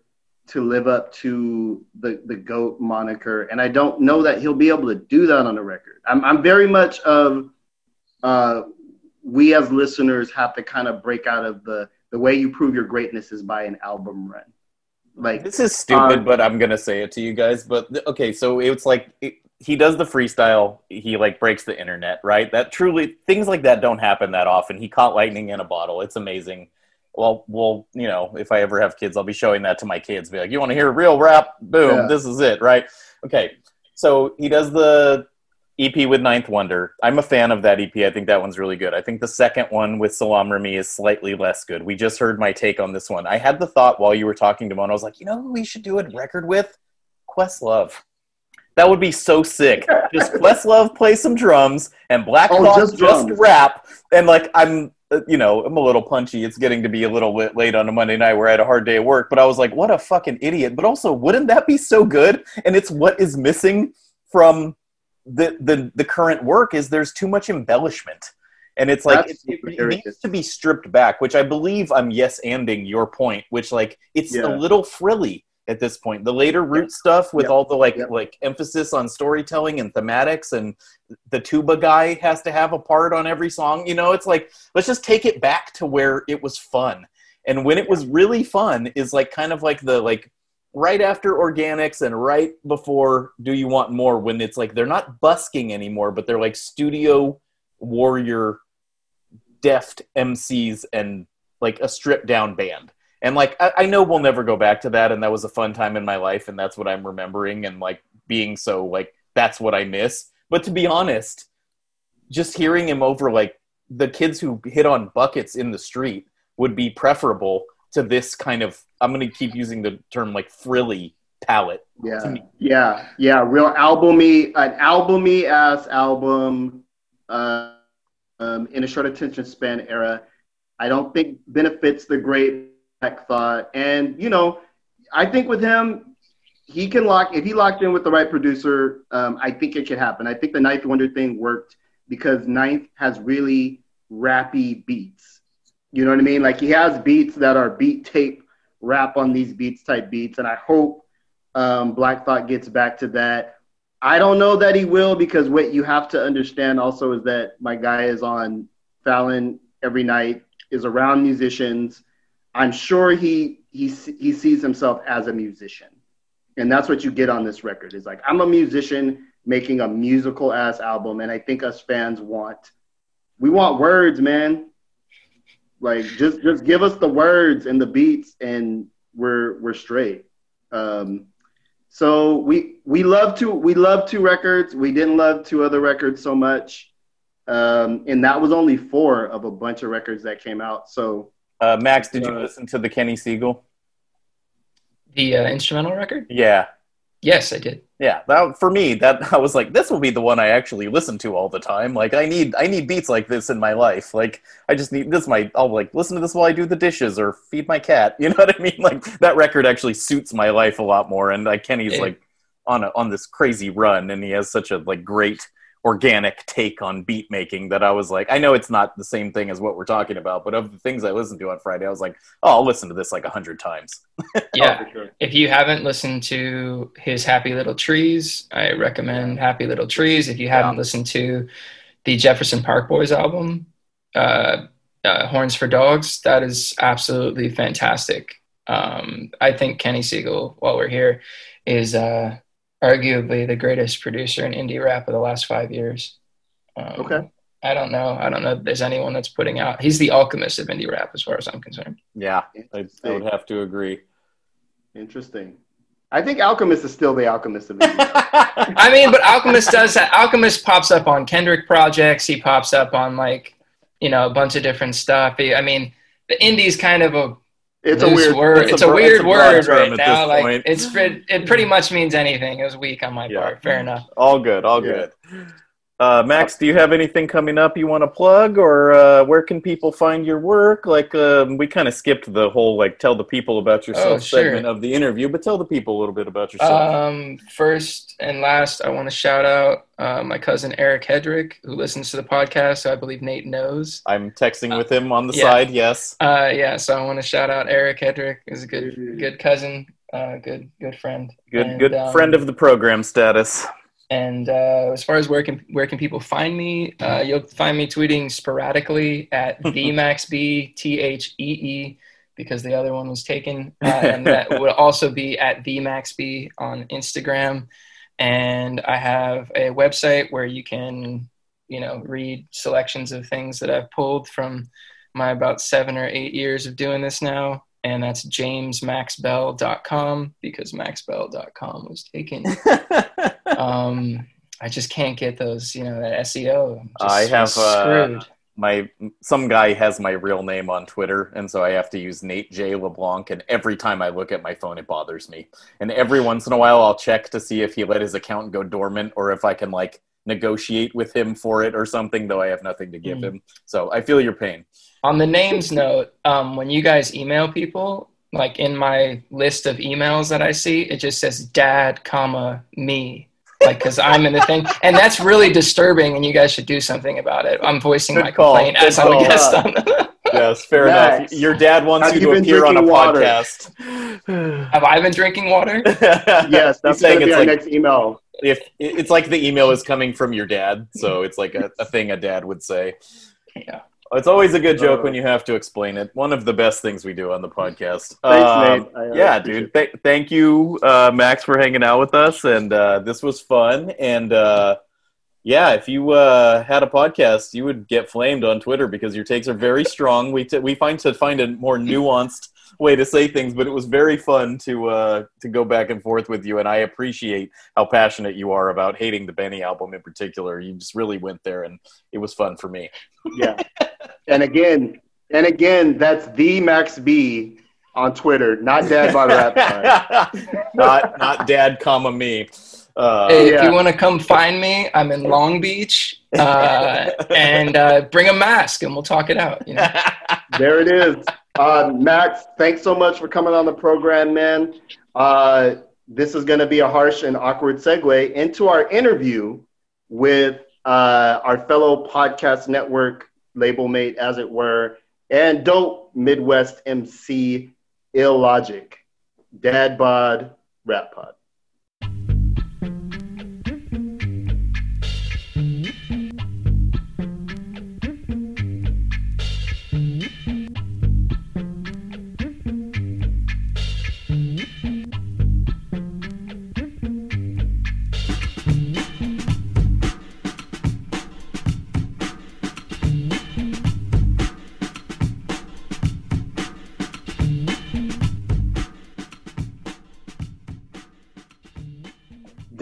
to live up to the the goat moniker, and I don't know that he'll be able to do that on a record. I'm I'm very much of uh, we as listeners have to kind of break out of the the way you prove your greatness is by an album run. Like This is stupid, Um, but I'm gonna say it to you guys. But okay, so it's like it, he does the freestyle. He like breaks the internet, right? That truly things like that don't happen that often. He caught lightning in a bottle. It's amazing. Well, well, you know, if I ever have kids, I'll be showing that to my kids. Be like, you want to hear real rap? Boom, Yeah. this is it, right? Okay, so he does the EP with Ninth Wonder. I'm a fan of that EP. I think that one's really good. I think the second one with Salaam Remi is slightly less good. We just heard my take on this one. I had the thought while you were talking to Mon, I was like, you know who we should do a record with? Questlove. That would be so sick. Just Questlove play some drums and Black Oh, Thought just just, rap. And like I'm, uh, you know, I'm a little punchy. It's getting to be a little bit late on a Monday night where I had a hard day at work. But I was like, what a fucking idiot. But also, wouldn't that be so good? And it's what is missing from the the the current work is there's too much embellishment. And it's like it, it needs to be stripped back, which I believe I'm yes anding your point, which like it's Yeah. a little frilly at this point. The later root stuff with Yep. all the like Yep. like emphasis on storytelling and thematics and the tuba guy has to have a part on every song. You know, it's like let's just take it back to where it was fun. And when it was really fun is like kind of like the like right after Organix and right before do you want more when it's like they're not busking anymore but they're like studio warrior deft MCs and like a stripped down band. And like I, I know we'll never go back to that, and that was a fun time in my life, and that's what I'm remembering, and like being so like that's what I miss. But to be honest, just hearing him over like the kids who hit on buckets in the street would be preferable to this kind of I'm gonna keep using the term like frilly palette. Yeah, yeah, yeah. Real albumy, an albumy ass album uh, um, in a short attention span era. I don't think benefits the great Black Thought. And you know, I think with him, he can lock if he locked in with the right producer. Um, I think it could happen. I think the Ninth Wonder thing worked because Ninth has really rappy beats. You know what I mean? Like he has beats that are beat tape rap on these beats type beats, and I hope um, Black Thought gets back to that. I don't know that he will because what you have to understand also is that my guy is on Fallon every night, is around musicians. I'm sure he he he sees himself as a musician, and that's what you get on this record. Is like I'm a musician making a musical ass album, and I think us fans want we want words, man. Like just just give us the words and the beats, and we're we're straight. Um, So we we love two we love two records. We didn't love two other records so much, um, and that was only four of a bunch of records that came out. So Uh, Max, did you Uh, listen to the Kenny Segal? The uh, instrumental record? Yeah. Yes, I did. Yeah, that for me, that I was like, this will be the one I actually listen to all the time. Like, I need, I need beats like this in my life. Like, I just need this. My, I'll like listen to this while I do the dishes or feed my cat. You know what I mean? Like, that record actually suits my life a lot more. And like Kenny's Yeah. like on a, on this crazy run, and he has such a like great organic take on beat making that I was like, I know it's not the same thing as what we're talking about, but of the things I listened to on Friday, I was like, oh, I'll listen to this like a hundred times. Yeah. Oh, sure. If you haven't listened to his Happy Little Trees, I recommend Happy Little Trees. If you haven't Yeah. listened to the Jefferson Park Boys album, uh, uh, Horns for Dogs, that is absolutely fantastic. Um, I think Kenny Segal, while we're here, is uh, arguably the greatest producer in indie rap of the last five years. Um, Okay. I don't know. I don't know if there's anyone that's putting out. He's the alchemist of indie rap, as far as I'm concerned. Yeah, I, I would have to agree. Interesting. I think Alchemist is still the Alchemist of indie. I mean, but Alchemist does that. Alchemist pops up on Kendrick projects. He pops up on like, you know, a bunch of different stuff. He, I mean, the indie's kind of a It's a weird word. it's It's a a, weird it's a word right at now. this Like point. it's it, it pretty much means anything. It was weak on my Yeah. part. Fair enough. all good, all Yeah. Good. Uh, Max, do you have anything coming up you want to plug, or uh, where can people find your work? Like, um, we kind of skipped the whole like tell the people about yourself Oh, sure. segment of the interview, but tell the people a little bit about yourself. Um, first and last, I want to shout out uh, my cousin Eric Hedrick, who listens to the podcast. So I believe Nate knows. I'm texting with him on the yeah. side. Yes. Uh, yeah, so I want to shout out Eric Hedrick. He's a good, good cousin, uh, good, good friend. Good, And, good um, friend of the program status. And uh, as far as where can where can people find me, uh, you'll find me tweeting sporadically at vmaxb t h e e because the other one was taken, uh, and that would also be at vmaxb on Instagram. And I have a website where you can, you know, read selections of things that I've pulled from my about seven or eight years of doing this now. And that's jamesmaxbell.com because maxbell.com was taken um, I just can't get those, you know, that SEO. I have, uh, screwed. my some guy has my real name on Twitter, and so I have to use Nate J LeBlanc. And every time I look at my phone, it bothers me. And every once in a while, I'll check to see if he let his account go dormant or if I can like negotiate with him for it or something. Though I have nothing to give Mm. him, so I feel your pain. On the names note, um, when you guys email people, like in my list of emails that I see, it just says dad, comma me, like because I'm in the thing, and that's really disturbing. And you guys should do something about it. I'm voicing Good my call. complaint Good as I'm a call. Uh, guest on. Yes, fair Max, enough. Your dad wants have you you to appear on a water? podcast. Have I been drinking water? yes, that's saying going to be it's our like next email. if it's like the email is coming from your dad, so it's like a, a thing a dad would say. Yeah. It's always a good joke Uh, when you have to explain it. One of the best things we do on the podcast. Thanks, Um, Nate. I, yeah, dude. Th- thank you, uh, Max, for hanging out with us, and uh, this was fun. And uh, yeah, if you uh, had a podcast, you would get flamed on Twitter because your takes are very strong. We t- we find to find a more nuanced way to say things, but it was very fun to uh, to go back and forth with you, and I appreciate how passionate you are about hating the Benny album in particular. You just really went there, and it was fun for me. Yeah. and again, and again, that's the Max B on Twitter, not Dad by the Rap. Time. not not dad, comma me. Uh, Hey, if yeah. you want to come find me, I'm in Long Beach, uh, and uh, bring a mask, and we'll talk it out. You know? There it is. Uh, Max, thanks so much for coming on the program, man. Uh, this is going to be a harsh and awkward segue into our interview with uh, our fellow podcast network label mate, as it were, and dope Midwest MC Illogic, Dad Bod Rap Pod.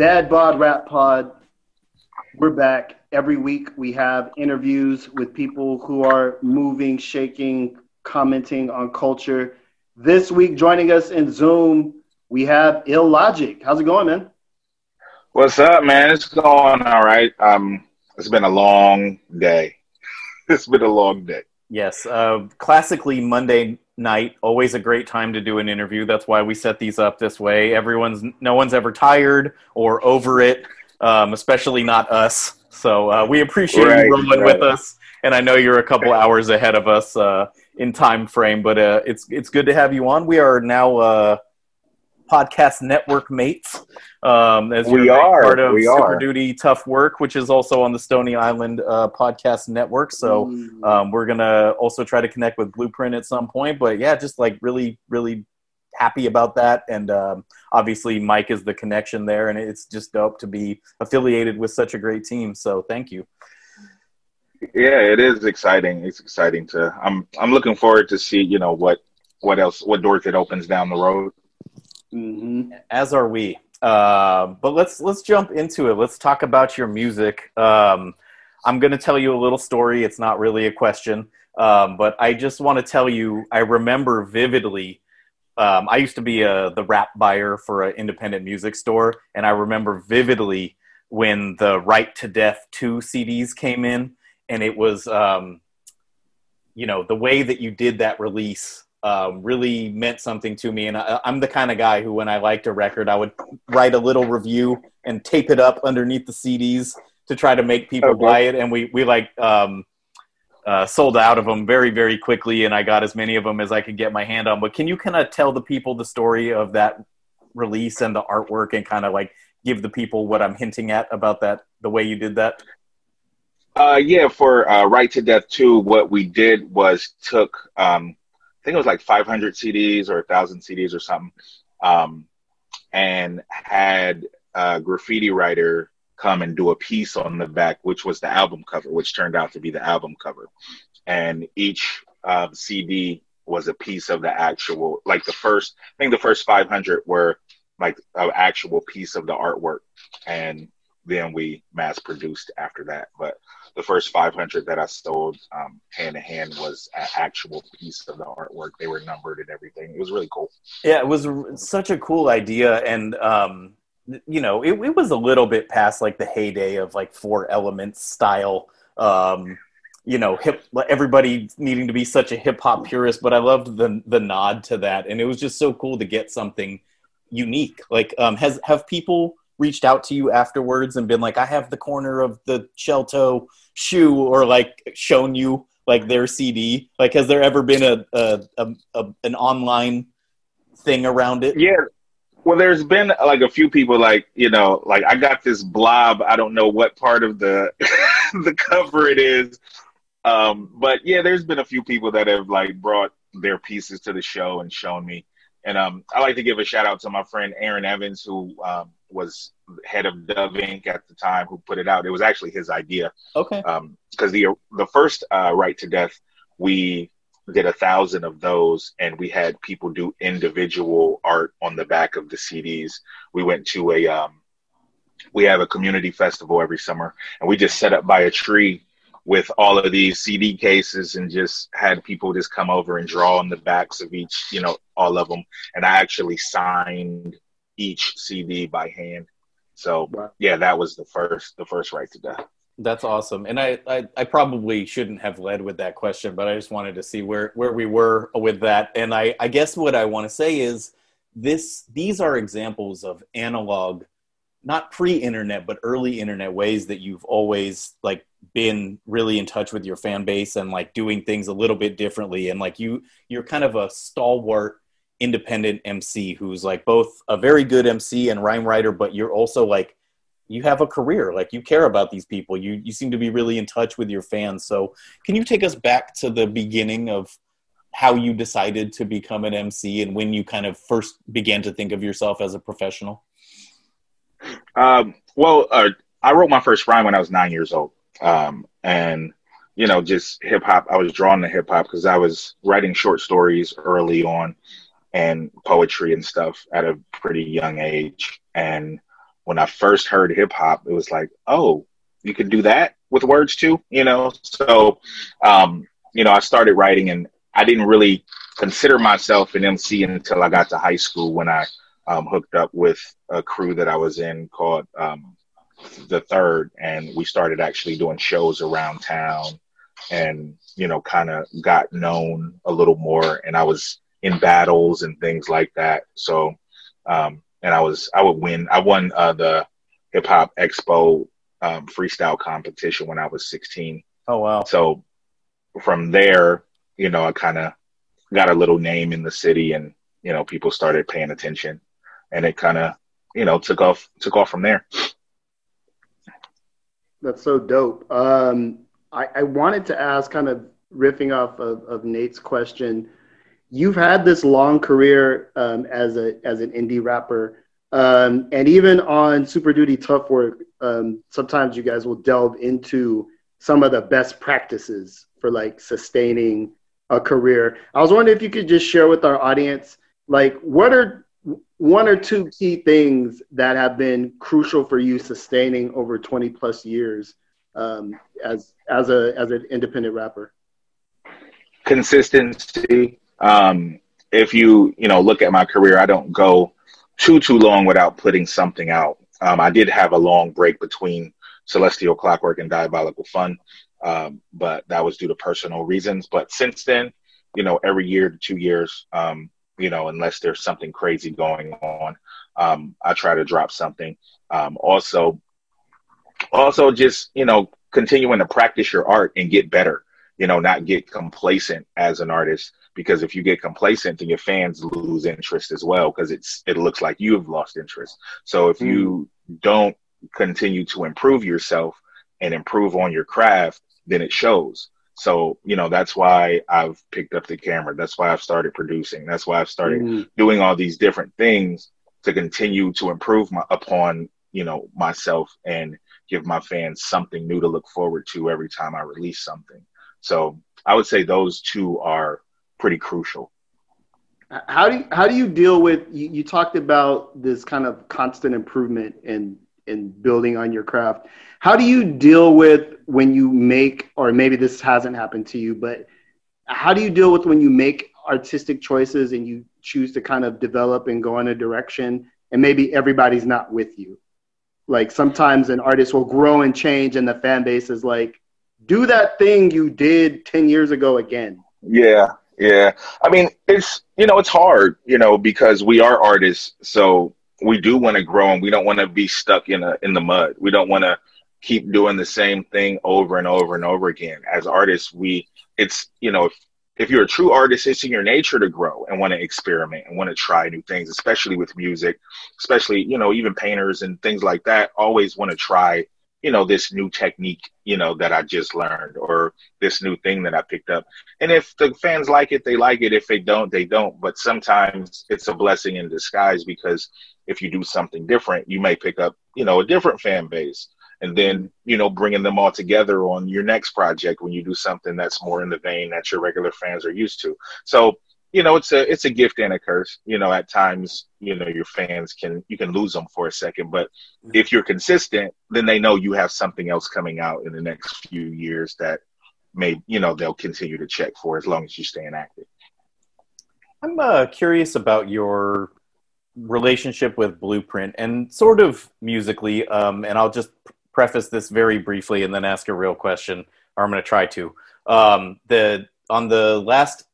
Dad Bod Rap Pod. We're back. Every week we have interviews with people who are moving, shaking, commenting on culture. This week, joining us in Zoom, we have Illogic. How's it going, man? What's up, man? It's going all right. Um, it's been a long day. it's been a long day. Yes, uh, classically Monday night, always a great time to do an interview. That's why we set these up this way. Everyone's no one's ever tired or over it, um, especially not us. So uh, we appreciate right, you rolling right. with us, and I know you're a couple hours ahead of us uh, in time frame, but uh, it's it's good to have you on. We are now uh, podcast network mates. Um, as we are part of we Super are. Duty Tough Work, which is also on the Stony Island uh, podcast network. So um, we're gonna also try to connect with Blueprint at some point. But yeah, just like really, really happy about that. And um, obviously, Mike is the connection there, and it's just dope to be affiliated with such a great team. So thank you. Yeah, it is exciting. It's exciting to. I'm I'm looking forward to see you know what what else what doors it opens down the road. Mm-hmm. As are we. Uh, but let's let's jump into it. Let's talk about your music. Um, I'm going to tell you a little story. It's not really a question, um, but I just want to tell you. I remember vividly. Um, I used to be a, the rap buyer for an independent music store, and I remember vividly when the Write to Death two CDs came in, and it was, um, you know, the way that you did that release um, really meant something to me. And I, am the kind of guy who, when I liked a record, I would write a little review and tape it up underneath the CDs to try to make people okay. buy it. And we we like um, uh, sold out of them very very quickly, and I got as many of them as I could get my hand on. But can you kind of tell the people the story of that release and the artwork, and kind of like give the people what I'm hinting at about that the way you did that? Uh, yeah, for uh, Write to Death 2, what we did was took um, think it was like 500 CDs or 1,000 CDs or something, um, and had a graffiti writer come and do a piece on the back, which was the album cover, which turned out to be the album cover. And each uh, CD was a piece of the actual, like the first, I think the first 500 were like an actual piece of the artwork. And then we mass produced after that. But the first 500 that I sold um, hand to hand was an actual piece of the artwork. They were numbered and everything. It was really cool. Yeah, it was such a cool idea. And, um, you know, it, it, was a little bit past like the heyday of like four elements style. Um, you know, hip everybody needing to be such a hip hop purist, but I loved the the nod to that, and it was just so cool to get something unique. Like, um, has have people reached out to you afterwards and been like, I have the corner of the shell toe shoe or like shown you like their CD? Like, has there ever been a, a, a, a an online thing around it? Yeah. Well, there's been like a few people like, you know, like I got this blob. I don't know what part of the, the cover it is. Um, but yeah, there's been a few people that have like brought their pieces to the show and shown me. And um, I like to give a shout out to my friend Aaron Evans, who um, was head of Dove Inc. at the time who put it out. It was actually his idea. Okay. Because um, the the first uh, Write to Death, we did a thousand of those, and we had people do individual art on the back of the CDs. We went to a um, we have a community festival every summer, and we just set up by a tree with all of these CD cases and just had people just come over and draw on the backs of each, you know, all of them. And I actually signed each CD by hand. So yeah, that was the first the first write to death. That's awesome. And I, I, I, probably shouldn't have led with that question, but I just wanted to see where, where we were with that. And I, I guess what I want to say is this these are examples of analog, not pre-internet, but early internet ways that you've always like been really in touch with your fan base and like doing things a little bit differently. And like you you're kind of a stalwart independent MC who's like both a very good MC and rhyme writer, but you're also like you have a career, like you care about these people. You you seem to be really in touch with your fans. So can you take us back to the beginning of how you decided to become an MC and when you kind of first began to think of yourself as a professional? Um, well, uh, I wrote my first rhyme when I was nine years old, um, and you know, just hip hop. I was drawn to hip hop because I was writing short stories early on, and poetry and stuff at a pretty young age. And when I first heard hip hop, it was like, oh, you could do that with words too, you know. So, um, you know, I started writing, and I didn't really consider myself an MC until I got to high school when I um, hooked up with a crew that I was in called um, the Third, and we started actually doing shows around town, and you know, kind of got known a little more, and I was in battles and things like that. So, um, and I was I would win. I won uh, the Hip Hop Expo um, freestyle competition when I was 16. Oh wow! So from there, you know, I kind of got a little name in the city, and you know, people started paying attention, and it kind of you know took off took off from there. That's so dope. Um, I, I wanted to ask, kind of riffing off of, of Nate's question. You've had this long career um, as a as an indie rapper, um, and even on Super Duty Tough Work, um, sometimes you guys will delve into some of the best practices for like sustaining a career. I was wondering if you could just share with our audience, like, what are one or two key things that have been crucial for you sustaining over 20 plus years um, as as a as an independent rapper? Consistency. Um, if you you know look at my career, I don't go too too long without putting something out. Um, I did have a long break between Celestial Clockwork and Diabolical Fun, um, but that was due to personal reasons. But since then, you know, every year to two years, um, you know, unless there's something crazy going on. Um, I try to drop something. Um, also, also just you know, continuing to practice your art and get better. You know, not get complacent as an artist because if you get complacent, then your fans lose interest as well because it's it looks like you have lost interest. So if mm. you don't continue to improve yourself and improve on your craft, then it shows. So, you know, that's why I've picked up the camera. That's why I've started producing. That's why I've started mm. doing all these different things to continue to improve my, upon, you know, myself and give my fans something new to look forward to every time I release something. So I would say those two are pretty crucial. How do you, how do you deal with you, you talked about this kind of constant improvement in in building on your craft. How do you deal with when you make, or maybe this hasn't happened to you, but how do you deal with when you make artistic choices and you choose to kind of develop and go in a direction and maybe everybody's not with you? Like sometimes an artist will grow and change and the fan base is like, do that thing you did 10 years ago again. Yeah. Yeah. I mean, it's, you know, it's hard, you know, because we are artists. So we do want to grow and we don't want to be stuck in a in the mud. We don't want to keep doing the same thing over and over and over again. As artists, we it's you know if if you're a true artist, it's in your nature to grow and want to experiment and want to try new things, especially with music, especially you know even painters and things like that always want to try you know this new technique you know that i just learned or this new thing that i picked up and if the fans like it they like it if they don't they don't but sometimes it's a blessing in disguise because if you do something different, you may pick up, you know, a different fan base. And then, you know, bringing them all together on your next project when you do something that's more in the vein that your regular fans are used to. So, you know, it's a it's a gift and a curse. You know, at times, you know, your fans can you can lose them for a second, but if you're consistent, then they know you have something else coming out in the next few years that may, you know, they'll continue to check for as long as you're staying active. I'm uh, curious about your relationship with Blueprint and sort of musically. Um, and I'll just preface this very briefly and then ask a real question, or I'm going to try to. Um, the on the last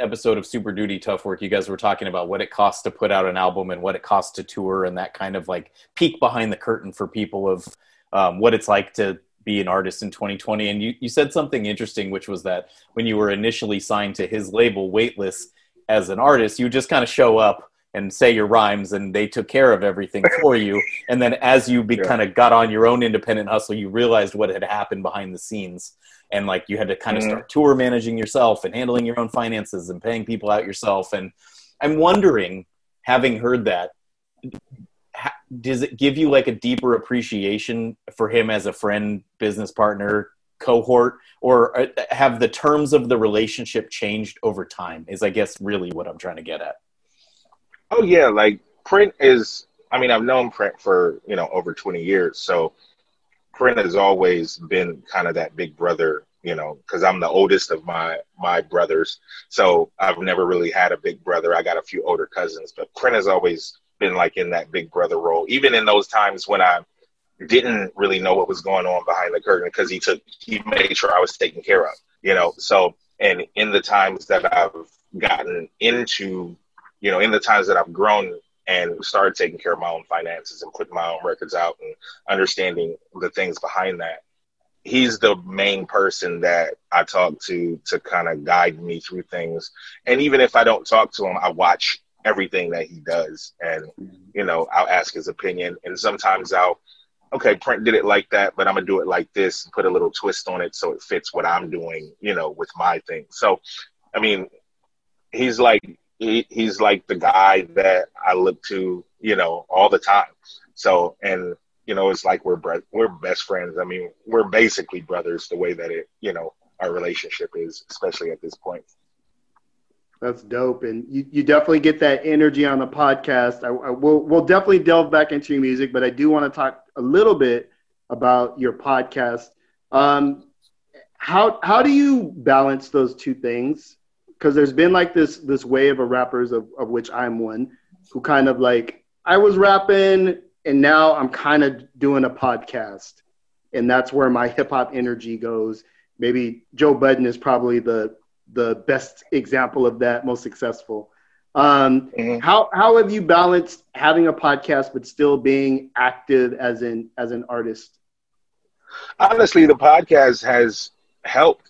episode of Super Duty Tough Work, you guys were talking about what it costs to put out an album and what it costs to tour and that kind of like peek behind the curtain for people of um, what it's like to be an artist in 2020. And you, you said something interesting, which was that when you were initially signed to his label, Weightless, as an artist, you just kind of show up and say your rhymes and they took care of everything for you. And then as you be yeah. kind of got on your own independent hustle you realized what had happened behind the scenes. And like you had to kind of mm-hmm. start tour managing yourself and handling your own finances and paying people out yourself. And i'm wondering having heard that does it give you like a deeper appreciation for him as a friend business partner cohort? Or uh, have the terms of the relationship changed over time is i guess really what i'm trying to get at Oh yeah, like print is I mean, I've known Print for you know over 20 years, so Print has always been kind of that big brother, you know, because I'm the oldest of my my brothers, so I've never really had a big brother. I got a few older cousins, but Print has always been like in that big brother role, even in those times when I didn't really know what was going on behind the curtain because he took he made sure I was taken care of, you know. So and in the times that I've gotten into, you know, in the times that I've grown and started taking care of my own finances and putting my own records out and understanding the things behind that. He's the main person that I talk to to kind of guide me through things. And even if I don't talk to him, I watch everything that he does and mm-hmm. you know i'll ask his opinion and sometimes i'll okay print did it like that but i'm gonna do it like this and put a little twist on it so it fits what i'm doing you know with my thing so i mean he's like he, he's like the guy that i look to you know all the time so and you know it's like we're bre- we're best friends i mean we're basically brothers the way that it you know our relationship is especially at this point that's dope, and you, you definitely get that energy on the podcast. I, I will we'll definitely delve back into your music, but I do want to talk a little bit about your podcast. Um, how how do you balance those two things? Because there's been like this this wave of rappers of, of which I'm one, who kind of like I was rapping and now I'm kind of doing a podcast, and that's where my hip hop energy goes. Maybe Joe Budden is probably the the best example of that, most successful. Um, mm-hmm. How how have you balanced having a podcast but still being active as an as an artist? Honestly, the podcast has helped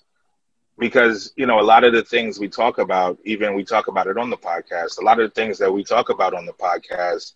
because you know a lot of the things we talk about, even we talk about it on the podcast. A lot of the things that we talk about on the podcast,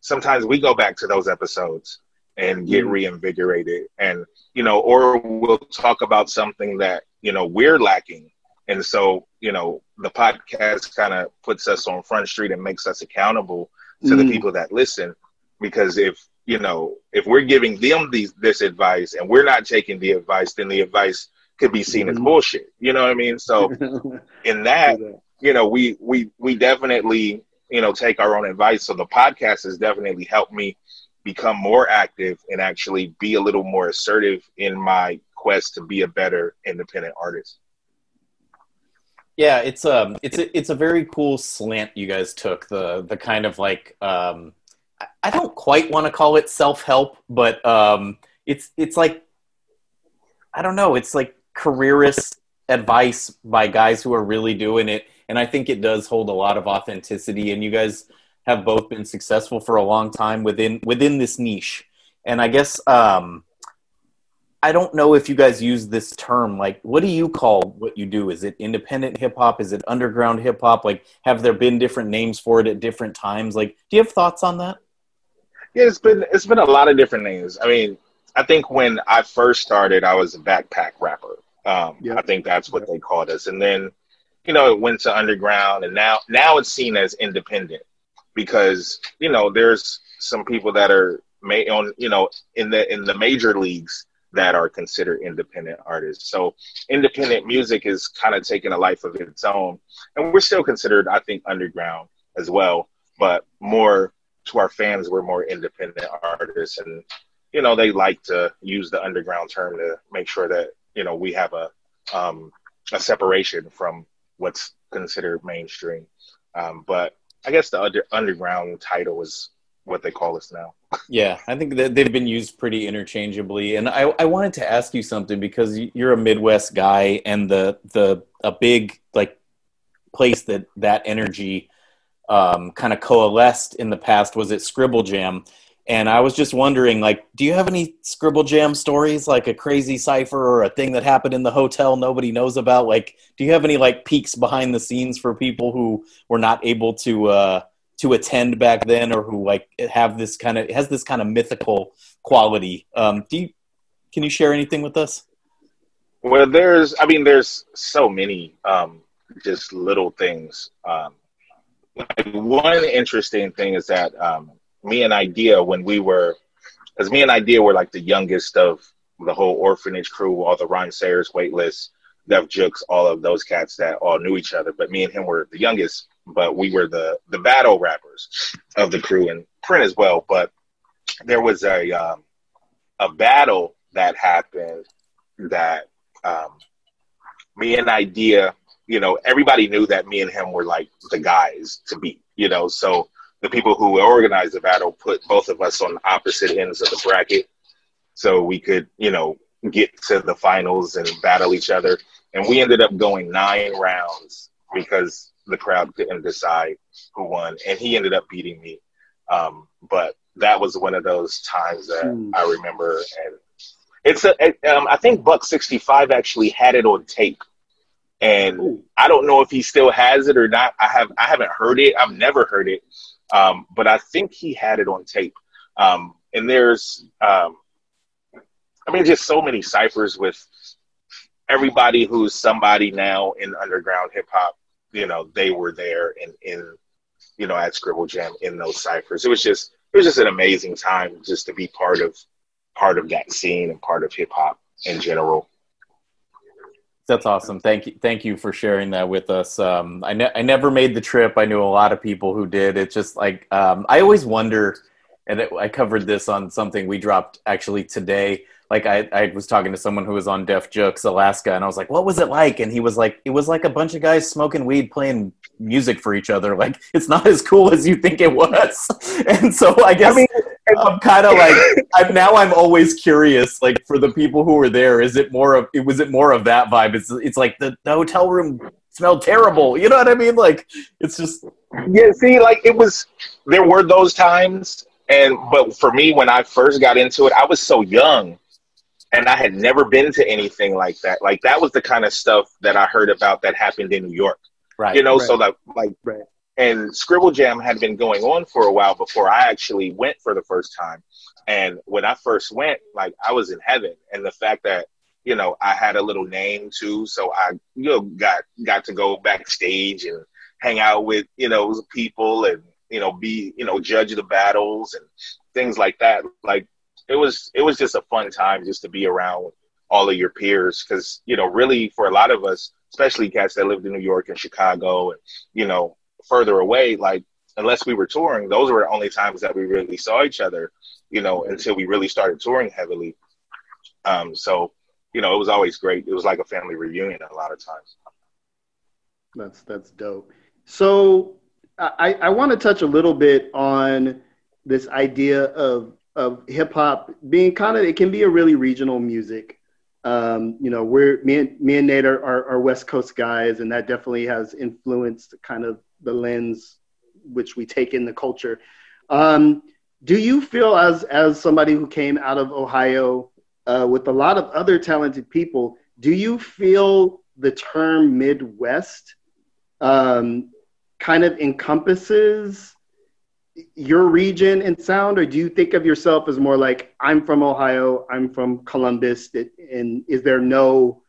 sometimes we go back to those episodes and get mm-hmm. reinvigorated, and you know, or we'll talk about something that you know we're lacking and so, you know, the podcast kind of puts us on front street and makes us accountable to mm. the people that listen. Because if, you know, if we're giving them these, this advice and we're not taking the advice, then the advice could be seen as bullshit. You know what I mean? So in that, you know, we, we, we definitely, you know, take our own advice. So the podcast has definitely helped me become more active and actually be a little more assertive in my quest to be a better independent artist. Yeah, it's um it's a, it's a very cool slant you guys took the the kind of like um I don't quite want to call it self-help, but um it's it's like I don't know, it's like careerist advice by guys who are really doing it and I think it does hold a lot of authenticity and you guys have both been successful for a long time within within this niche. And I guess um I don't know if you guys use this term. Like, what do you call what you do? Is it independent hip hop? Is it underground hip hop? Like, have there been different names for it at different times? Like, do you have thoughts on that? Yeah, it's been it's been a lot of different names. I mean, I think when I first started, I was a backpack rapper. Um, yep. I think that's what yep. they called us, and then you know it went to underground, and now now it's seen as independent because you know there's some people that are made on you know in the in the major leagues that are considered independent artists. So independent music is kind of taking a life of its own. And we're still considered, I think, underground as well, but more to our fans, we're more independent artists. And, you know, they like to use the underground term to make sure that, you know, we have a, um, a separation from what's considered mainstream. Um, but I guess the under, underground title is what they call us now. yeah, I think that they've been used pretty interchangeably. And I, I wanted to ask you something because you're a Midwest guy, and the the a big like place that that energy um, kind of coalesced in the past was at Scribble Jam. And I was just wondering, like, do you have any Scribble Jam stories, like a crazy cipher or a thing that happened in the hotel nobody knows about? Like, do you have any like peeks behind the scenes for people who were not able to uh, to attend back then or who like have this kind of has this kind of mythical quality? Um do you can you share anything with us? Well there's i mean there's so many um just little things. Um like one interesting thing is that um me and Eyedea when we were because me and Eyedea were like the youngest of the whole orphanage crew all the Rhymesayers Weightless Def Jux all of those cats that all knew each other but me and him were the youngest but we were the the battle rappers of the crew and print as well. But there was a um, a battle that happened that um, me and Eyedea, you know, everybody knew that me and him were like the guys to beat, you know. So the people who organized the battle put both of us on opposite ends of the bracket, so we could, you know, get to the finals and battle each other. And we ended up going nine rounds because the crowd couldn't decide who won, and he ended up beating me. Um, but that was one of those times that mm. I remember, and it's a. Um, I think Buck sixty five actually had it on tape, and Ooh. I don't know if he still has it or not. I have I haven't heard it. I've never heard it, um, but I think he had it on tape. Um, and there's, um, I mean, just so many ciphers with everybody who's somebody now in underground hip hop. You know, they were there and in you know at Scribble Jam in those ciphers. It was just it was just an amazing time just to be part of part of that scene and part of hip hop in general. That's awesome. Thank you. Thank you for sharing that with us. Um, I, ne- I never made the trip. I knew a lot of people who did. It's just like um, I always wonder, and it, I covered this on something we dropped actually today like I, I was talking to someone who was on Def Jux Alaska, and I was like, "What was it like?" And he was like, "It was like a bunch of guys smoking weed, playing music for each other. Like it's not as cool as you think it was." and so I guess I mean, I'm kind of like I'm now. I'm always curious. Like for the people who were there, is it more of it was it more of that vibe? It's it's like the, the hotel room smelled terrible. You know what I mean? Like it's just yeah. See, like it was. There were those times, and but for me, when I first got into it, I was so young and I had never been to anything like that. Like that was the kind of stuff that I heard about that happened in New York. Right. You know, right. so like like right. And Scribble Jam had been going on for a while before I actually went for the first time. And when I first went, like I was in heaven. And the fact that, you know, I had a little name too, so I you know got got to go backstage and hang out with, you know, people and, you know, be, you know, judge the battles and things like that. Like it was it was just a fun time just to be around all of your peers because you know really for a lot of us especially cats that lived in new york and chicago and you know further away like unless we were touring those were the only times that we really saw each other you know until we really started touring heavily. Um so you know it was always great. It was like a family reunion a lot of times. That's that's dope. So i i want to touch a little bit on this idea of of hip hop being kind of it can be a really regional music. Um, you know, we're me and me and Nate are, are, are, West Coast guys, and that definitely has influenced kind of the lens which we take in the culture. Um, do you feel as as somebody who came out of Ohio uh, with a lot of other talented people, do you feel the term Midwest um, kind of encompasses your region and sound, or do you think of yourself as more like I'm from Ohio, I'm from Columbus, and is there no,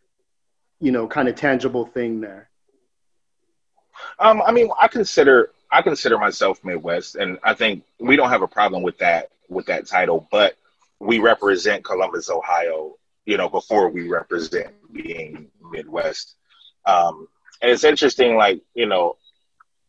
you know, kind of tangible thing there? Um, I mean, I consider I consider myself Midwest, and I think we don't have a problem with that with that title, but we represent Columbus, Ohio, you know, before we represent being Midwest. Um, and it's interesting, like you know,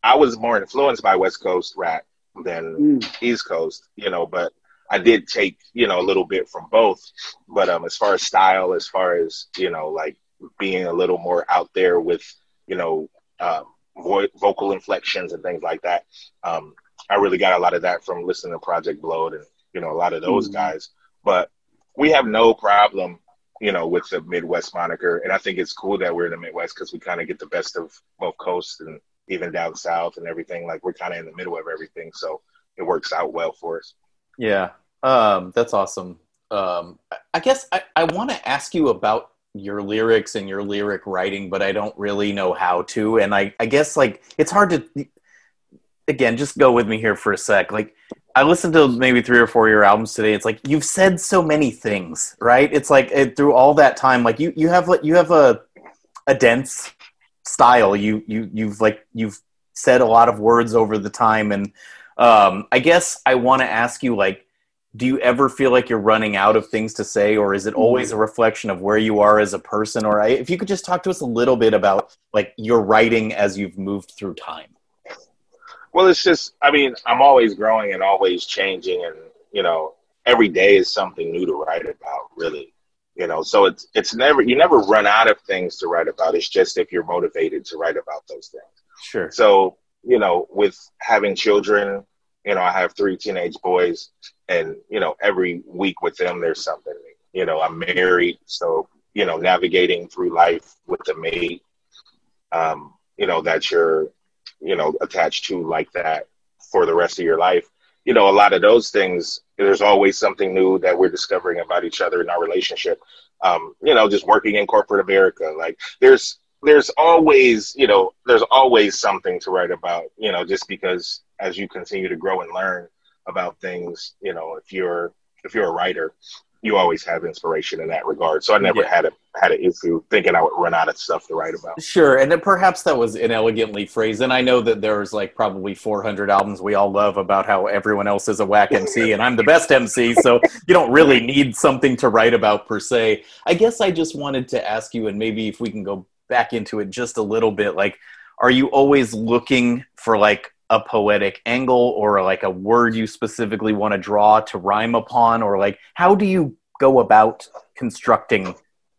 I was more influenced by West Coast rap than mm. East Coast, you know, but I did take, you know, a little bit from both. But um as far as style, as far as, you know, like being a little more out there with, you know, um, vo- vocal inflections and things like that. Um, I really got a lot of that from listening to Project Blowed and, you know, a lot of those mm. guys. But we have no problem, you know, with the Midwest moniker. And I think it's cool that we're in the Midwest because we kind of get the best of both coasts and even down south and everything. Like we're kind of in the middle of everything, so it works out well for us. Yeah, um, that's awesome. Um, I guess I, I want to ask you about your lyrics and your lyric writing, but I don't really know how to. And I, I guess like it's hard to. Again, just go with me here for a sec. Like I listened to maybe three or four of your albums today. It's like you've said so many things, right? It's like it, through all that time, like you you have you have a a dense style. You you you've like you've said a lot of words over the time, and um, I guess I want to ask you like, do you ever feel like you're running out of things to say, or is it mm-hmm. always a reflection of where you are as a person? Or I, if you could just talk to us a little bit about like your writing as you've moved through time. Well, it's just, I mean, I'm always growing and always changing, and you know, every day is something new to write about, really. You know, so it's it's never you never run out of things to write about. It's just if you're motivated to write about those things. Sure. So you know, with having children, you know, I have three teenage boys, and you know, every week with them, there's something. You know, I'm married, so you know, navigating through life with a mate, um, you know, that you're, you know, attached to like that for the rest of your life. You know, a lot of those things, there's always something new that we're discovering about each other in our relationship. Um, you know, just working in corporate America, like there's there's always, you know, there's always something to write about, you know, just because as you continue to grow and learn about things, you know, if you're if you're a writer, you always have inspiration in that regard. So I never Yeah. had a had an issue thinking I would run out of stuff to write about. Sure, and then perhaps that was inelegantly phrased. And I know that there's like probably 400 albums we all love about how everyone else is a whack MC, and I'm the best MC, so you don't really need something to write about per se. I guess I just wanted to ask you, and maybe if we can go back into it just a little bit, like, are you always looking for like a poetic angle or like a word you specifically want to draw to rhyme upon, or like how do you go about constructing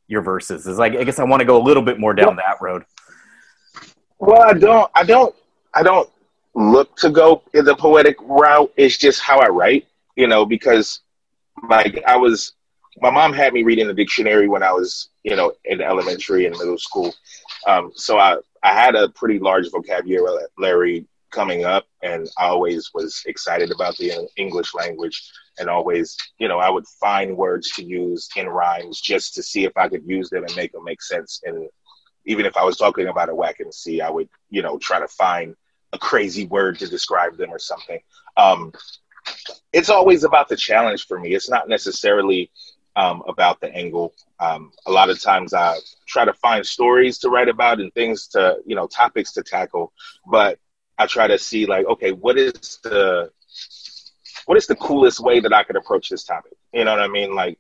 your verses? Is like I guess I want to go a little bit more down that road. Well, I don't, I don't, I don't look to go in the poetic route. It's just how I write, you know, because like I was, my mom had me reading the dictionary when I was, you know, in elementary and middle school. Um, so I, I had a pretty large vocabulary coming up, and I always was excited about the English language, and always, you know, I would find words to use in rhymes just to see if I could use them and make them make sense. And even if I was talking about a whack MC, I would, you know, try to find a crazy word to describe them or something. Um, it's always about the challenge for me. It's not necessarily um, about the angle. Um, a lot of times I try to find stories to write about and things to, you know, topics to tackle, but I try to see like, okay, what is the what is the coolest way that I could approach this topic? You know what I mean? Like,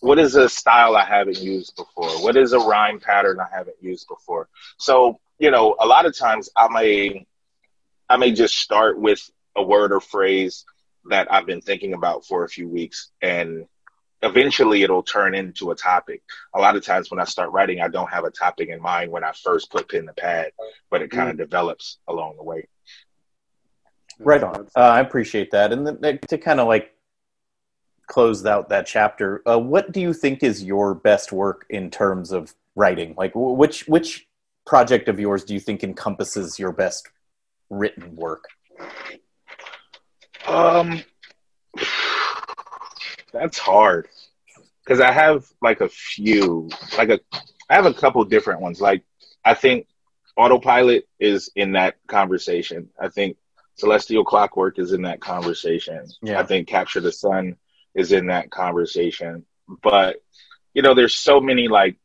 what is a style I haven't used before? What is a rhyme pattern I haven't used before? So, you know, a lot of times I may I may just start with a word or phrase that I've been thinking about for a few weeks and eventually it'll turn into a topic. A lot of times when I start writing, I don't have a topic in mind when I first put pen to pad, but it kind of develops along the way. Right on. Uh, I appreciate that. And then to kind of like close out that chapter, uh, what do you think is your best work in terms of writing? Like, which which project of yours do you think encompasses your best written work? Um, that's hard because I have like a few, like a, I have a couple different ones. Like I think autopilot is in that conversation. I think celestial clockwork is in that conversation. Yeah. I think capture the sun is in that conversation. But you know, there's so many like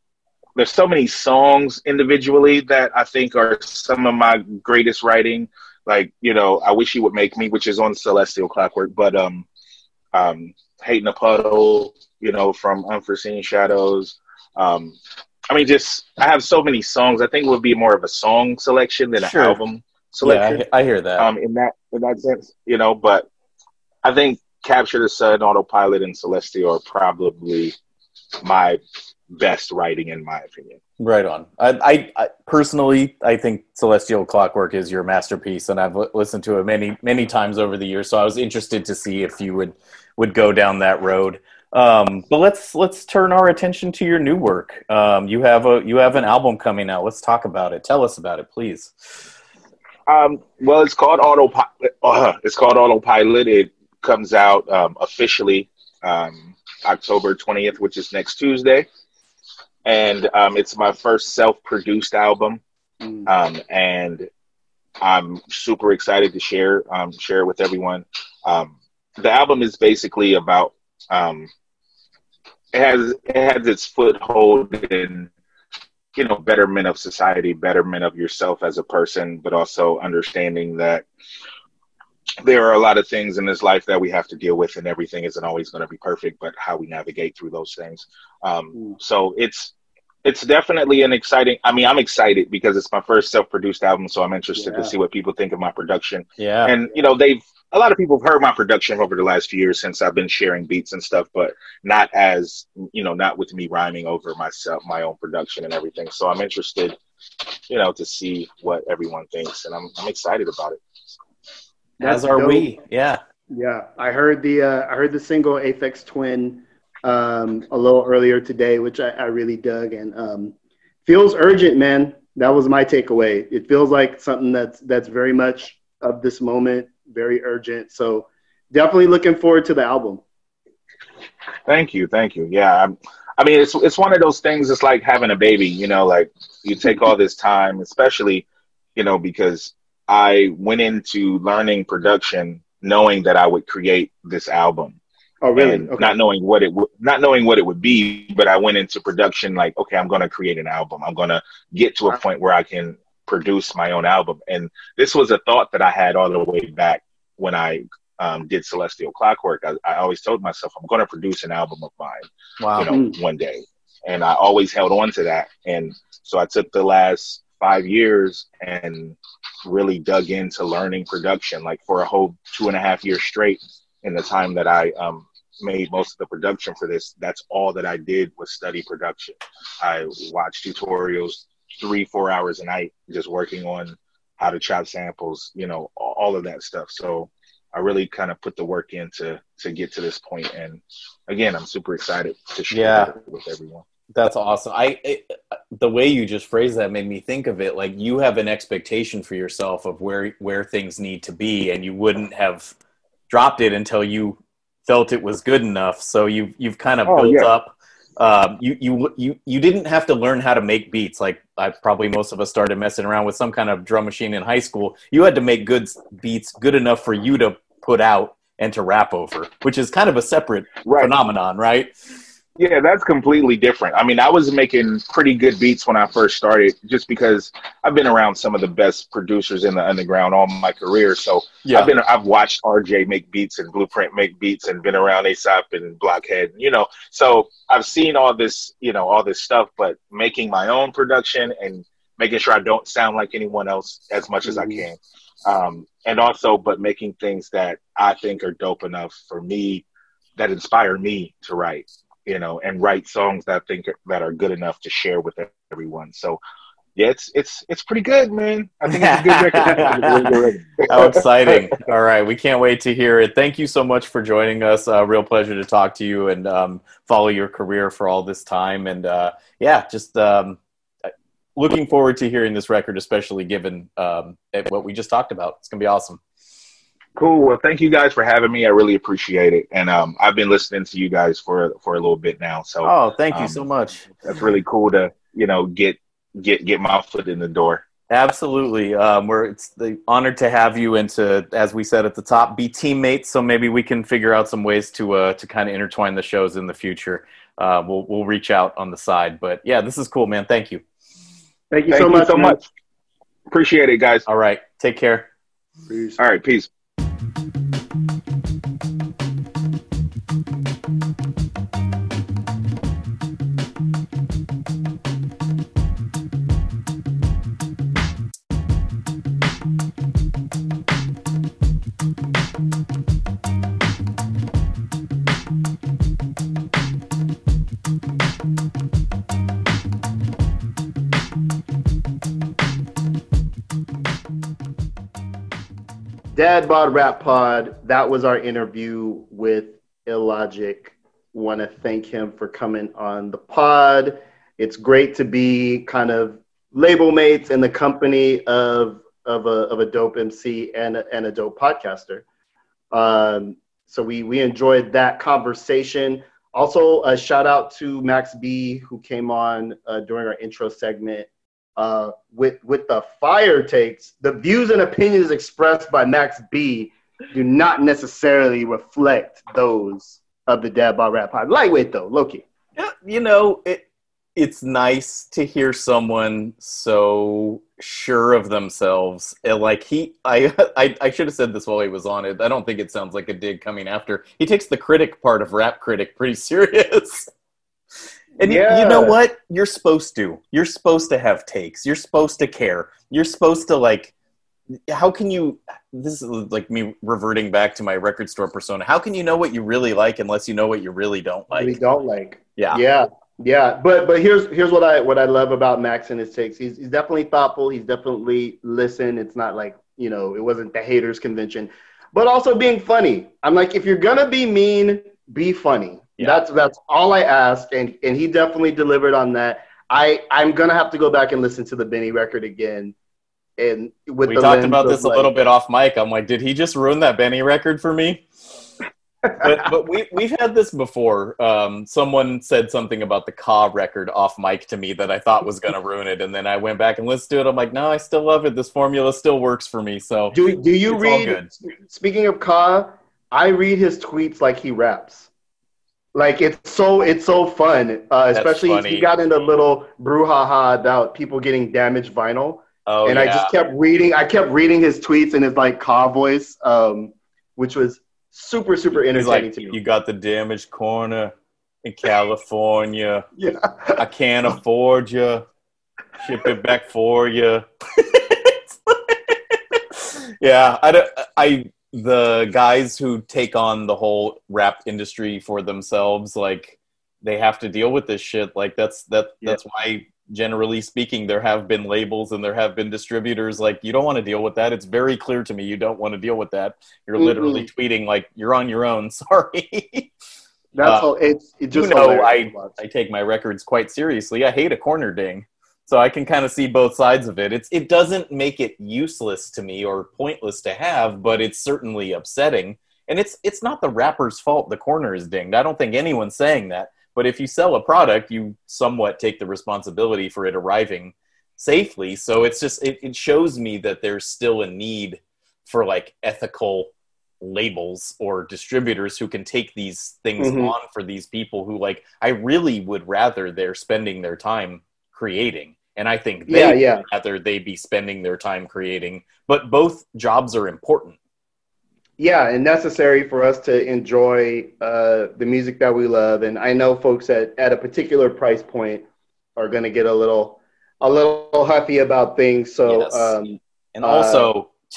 there's so many songs individually that I think are some of my greatest writing. Like, you know, I wish you would make me, which is on Celestial Clockwork, but um um Hate in a Puddle, you know, from Unforeseen Shadows. Um I mean just I have so many songs. I think it would be more of a song selection than Sure. an album Yeah, selection I, I hear that. um, in that in that sense, you know. But I think Capture the Sun, Autopilot, and Celestial are probably my best writing, in my opinion. Right on. I, I, I personally, I think Celestial Clockwork is your masterpiece, and I've li- listened to it many, many times over the years. So I was interested to see if you would would go down that road. Um, but let's let's turn our attention to your new work. Um, you have a you have an album coming out. Let's talk about it. Tell us about it, please. Um, well, it's called Autopilot. Uh, it's called Autopilot. It comes out um, officially um, October twentieth, which is next Tuesday, and um, it's my first self-produced album. Mm. um, and I'm super excited to share um, share it with everyone. Um, the album is basically about um, it has it has its foothold in you know betterment of society, betterment of yourself as a person, but also understanding that there are a lot of things in this life that we have to deal with, and everything isn't always going to be perfect. But how we navigate through those things. Um, so it's it's definitely an exciting. I mean, I'm excited because it's my first self-produced album, so I'm interested Yeah. to see what people think of my production. Yeah. And you know, they've a lot of people have heard my production over the last few years since I've been sharing beats and stuff, but not as you know, not with me rhyming over myself, my own production and everything. So I'm interested, you know, to see what everyone thinks, and I'm I'm excited about it. As are dope. we. Yeah. Yeah, I heard the uh, I heard the single Aphex Twin um, a little earlier today, which I, I really dug, and um, feels urgent, man. That was my takeaway. It feels like something that's that's very much of this moment, very urgent. So definitely looking forward to the album. Thank you, thank you. Yeah, I'm, I mean, it's it's one of those things. It's like having a baby. You know, like you take all this time, especially, you know, because I went into learning production knowing that I would create this album, Oh, really? Okay. not knowing what it would, not knowing what it would be. But I went into production like, okay, I'm going to create an album. I'm going to get to a point where I can produce my own album. And this was a thought that I had all the way back when I um, did Celestial Clockwork. I, I always told myself I'm going to produce an album of mine Wow. you know, Mm. one day. And I always held on to that. And so I took the last five years and really dug into learning production, like for a whole two and a half years straight. In the time that I um, made most of the production for this, that's all that I did was study production. I watched tutorials three, four hours a night, just working on how to chop samples, you know, all of that stuff. So I really kind of put the work in to, to get to this point. And again, I'm super excited to share Yeah. it with everyone. That's awesome. I it, the way you just phrased that made me think of it like you have an expectation for yourself of where where things need to be, and you wouldn't have dropped it until you felt it was good enough. So you've you've kind of Oh, built yeah. up. Um, you you you you didn't have to learn how to make beats like I probably most of us started messing around with some kind of drum machine in high school. You had to make good beats good enough for you to put out and to rap over, which is kind of a separate Right. phenomenon, right? Yeah, that's completely different. I mean, I was making pretty good beats when I first started just because I've been around some of the best producers in the underground all my career. So I've been I've watched RJ make beats and Blueprint make beats and been around Aesop and Blockhead, you know. So I've seen all this, you know, all this stuff, but making my own production and making sure I don't sound like anyone else as much as I can. Um, and also but making things that I think are dope enough for me that inspire me to write, you know, and write songs that I think are, that are good enough to share with everyone. So yeah, it's it's it's pretty good, man. I think it's a good record. How exciting. All right. We can't wait to hear it. Thank you so much for joining us. Uh, real pleasure to talk to you and um, follow your career for all this time. And uh, yeah, just um, looking forward to hearing this record, especially given um, what we just talked about. It's to be awesome. Cool. Well, thank you guys for having me. I really appreciate it. And um, I've been listening to you guys for for a little bit now, so Oh, thank you Um, so much. that's really cool to you know get get get my foot in the door. Absolutely. Um, we're it's the honored to have you and to, as we said at the top, be teammates. So maybe we can figure out some ways to uh, to kind of intertwine the shows in the future. Uh, we'll we'll reach out on the side. But yeah, this is cool, man. Thank you. Thank you Thank so you much. so man. much. Appreciate it, guys. All right. Take care. Peace. All right, peace. Dad Bod Rap Pod. That was our interview with Illogic. Want to thank him for coming on the pod. It's great to be kind of label mates in the company of of a of a dope MC and a, and a dope podcaster. Um, so we we enjoyed that conversation. Also, a shout out to Max B who came on uh, during our intro segment uh, with with the fire takes, the views and opinions expressed by Max B do not necessarily reflect those of the Dad Bod Rap Pod. Lightweight though, Loki. Yeah, you know, it, it's nice to hear someone so sure of themselves. Like he, I, I, I should have said this while he was on it. I don't think it sounds like a dig coming after. He takes the critic part of rap critic pretty serious. And you- Yeah. you know what? You're supposed to. You're supposed to have takes. You're supposed to care. You're supposed to like. How can you? This is like me reverting back to my record store persona. How can you know what you really like unless you know what you really don't like? we don't like. Yeah. Yeah, yeah. But but here's here's what I what I love about Max and his takes. He's he's definitely thoughtful. He's definitely listen. It's not like you know it wasn't the haters convention, but also being funny. I'm like if you're gonna be mean, be funny. Yeah. That's that's all I asked, and and he definitely delivered on that. I I'm gonna have to go back and listen to the Benny record again. And with we talked about this a little bit off mic. I'm like, did he just ruin that Benny record for me? but but we we've had this before. Um, someone said something about the Ka record off mic to me that I thought was going to ruin it, and then I went back and listened to it. I'm like, no, I still love it. This formula still works for me. So Do do you read? Speaking of Ka, I read his tweets like he raps. Like it's so it's so fun, uh, especially funny. he got into a little brouhaha about people getting damaged vinyl, oh and yeah, I just kept reading. I kept reading his tweets in his like Ka voice, um, which was super super entertaining like, to me. you got the damaged corner in California. yeah, I can't afford you. Ship it back for you. yeah, I, don't- I the guys who take on the whole rap industry for themselves, like they have to deal with this shit. Like that's that Yeah. that's why generally speaking there have been labels and there have been distributors like you don't want to deal with that it's very clear to me you don't want to deal with that you're literally tweeting like you're on your own sorry that's Uh, all. It's it just you know, watch. I take my records quite seriously. I hate a corner ding. So I can kind of see both sides of it. It's it doesn't make it useless to me or pointless to have, but it's certainly upsetting. And it's it's not the rapper's fault the corner is dinged. I don't think anyone's saying that. But if you sell a product, you somewhat take the responsibility for it arriving safely. So it's just it, it shows me that there's still a need for like ethical labels or distributors who can take these things Mhm. on for these people who like I really would rather they're spending their time creating. And I think they Yeah, yeah. rather they be spending their time creating. But both jobs are important. yeah and necessary for us to enjoy uh, the music that we love and i know folks at, at a particular price point are going to get a little a little huffy about things so Yes. um, And Uh, also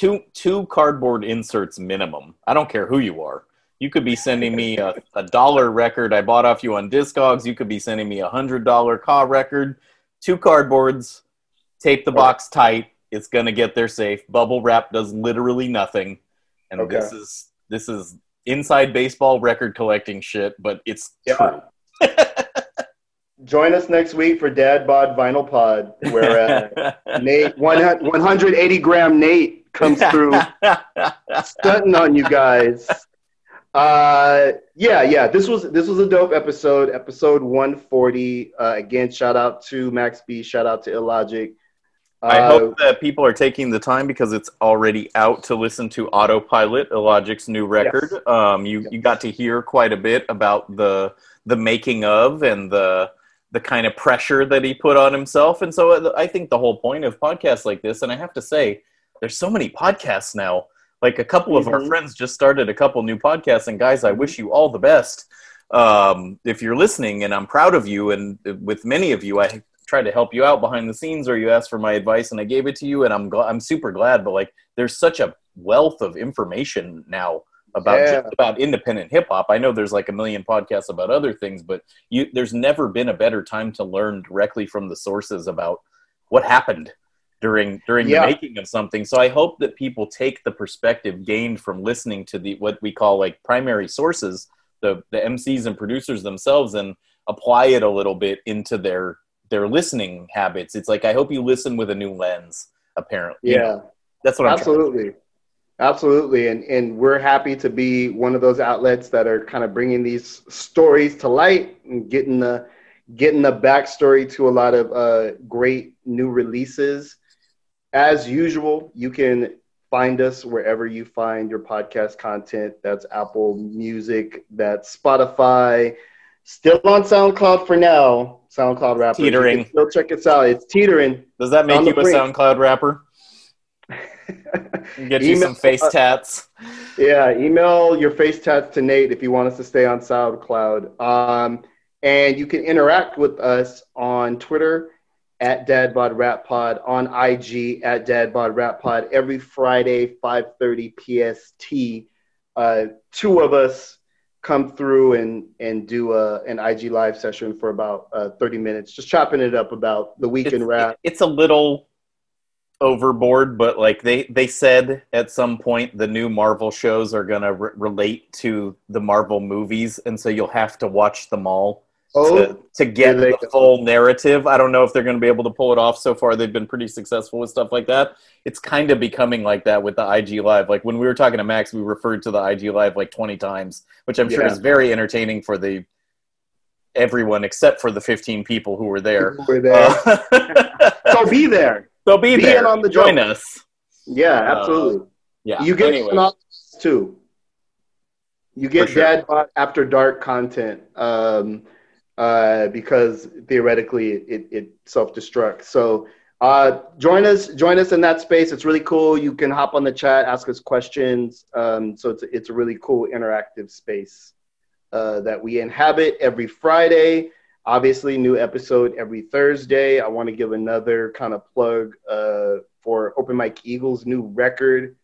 two two cardboard inserts minimum. I don't care who you are. You could be sending me a, a dollar record I bought off you on Discogs. You could be sending me a hundred dollar Ka record. Two cardboards, tape the box tight. It's gonna get there safe. Bubble wrap does literally nothing. And Okay. this is this is inside baseball record collecting shit, but it's Yeah. true. join us next week for dad bod vinyl pod where uh, nate 180 gram nate comes through stunting on you guys. Uh, yeah, yeah. This was this was a dope episode, episode 140. Uh, again, shout out to Max B. Shout out to Illogic. Uh, I hope that people are taking the time because it's already out to listen to Autopilot, Illogic's new record. Um, you you got to hear quite a bit about the the making of and the the kind of pressure that he put on himself. And so uh, I think the whole point of podcasts like this, and I have to say, there's so many podcasts now. Like a couple of our Mhm. friends just started a couple new podcasts, and guys, I wish you all the best. Um, if you're listening, and I'm proud of you, and with many of you, I tried to help you out behind the scenes, or you asked for my advice, and I gave it to you, and I'm gl- I'm super glad. But like, there's such a wealth of information now about Yeah. just about independent hip hop. I know there's like a million podcasts about other things, but you there's never been a better time to learn directly from the sources about what happened during during Yeah. the making of something. So I hope that people take the perspective gained from listening to the what we call like primary sources, the the MCs and producers themselves, and apply it a little bit into their their listening habits. It's like I hope you listen with a new lens. Apparently, You yeah. know, that's what I'm Absolutely. Absolutely. And and we're happy to be one of those outlets that are kind of bringing these stories to light and getting the getting the backstory to a lot of uh, great new releases. As usual, you can find us wherever you find your podcast content. That's Apple Music, that's Spotify. Still on SoundCloud for now. SoundCloud can Teetering. Still check us out. It's teetering. Does that make you a brink. SoundCloud rapper? Get you Email- some face tats. Yeah, email your face tats to Nate if you want us to stay on SoundCloud. Um, And you can interact with us on Twitter at Dad Bod Rap Pod, on IG at Dad Bod Rap Pod every Friday, 5:30 PST. Uh, two of us come through and and do a, an IG live session for about uh, 30 minutes, just chopping it up about the weekend it's, rap. It's a little overboard, but like they they said at some point the new Marvel shows are gonna re- relate to the Marvel movies, and so you'll have to watch them all Oh, to, to get the go. full narrative. I don't know if they're going to be able to pull it off. So far, they've been pretty successful with stuff like that. It's kind of becoming like that with the IG Live. Like when we were talking to Max, we referred to the IG Live like twenty times, which I'm sure Yeah. is very entertaining for the everyone except for the 15 people who were there. We're there. Uh, so be there. so be, Be there. on the Join joke. us. Yeah, Uh, absolutely. Yeah. you get anyway. too. You get sure. Dad After Dark content um, uh, because theoretically it, it self destructs. So uh, join us, join us in that space. It's really cool. You can hop on the chat, ask us questions. Um, so it's it's a really cool interactive space uh, that we inhabit every Friday. Obviously, new episode every Thursday. I want to give another kind of plug uh, for Open Mike Eagle's new record.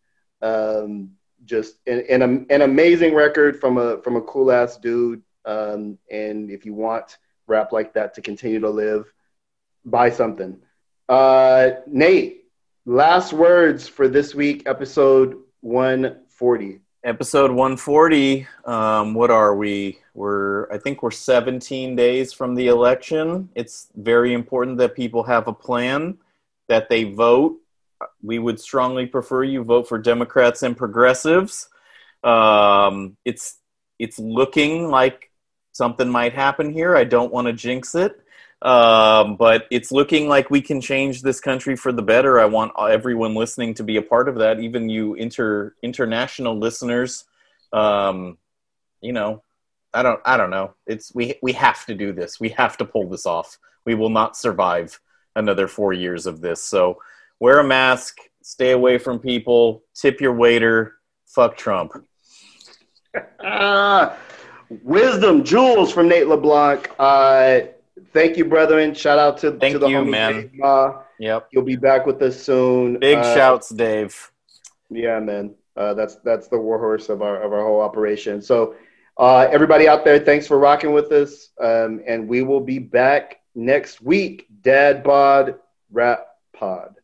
Um, just an, an, an amazing record from a from a cool ass dude. Um, and if you want rap like that to continue to live, buy something. Uh, Nate, last words for this week, episode 140. episode 140 um, what are we we're i think we're 17 days from the election it's very important that people have a plan that they vote we would strongly prefer you vote for democrats and progressives um, it's it's looking like something might happen here i don't want to jinx it um, but it's looking like we can change this country for the better. I want everyone listening to be a part of that, even you inter international listeners. Um, you know, I don't, I don't know. It's we we have to do this. We have to pull this off. We will not survive another four years of this. So wear a mask, stay away from people, tip your waiter. Fuck Trump. Wisdom, jewels from Nate LeBlanc. Uh, thank you, brethren. Shout out to, Thank to the you, homie man. Dave Ma. Yep. You'll be back with us soon. Big Uh, shouts, Dave. Yeah, man. Uh, that's that's the warhorse of our of our whole operation. So, uh, everybody out there, thanks for rocking with us, um, and we will be back next week. Dad Bod Rap Pod.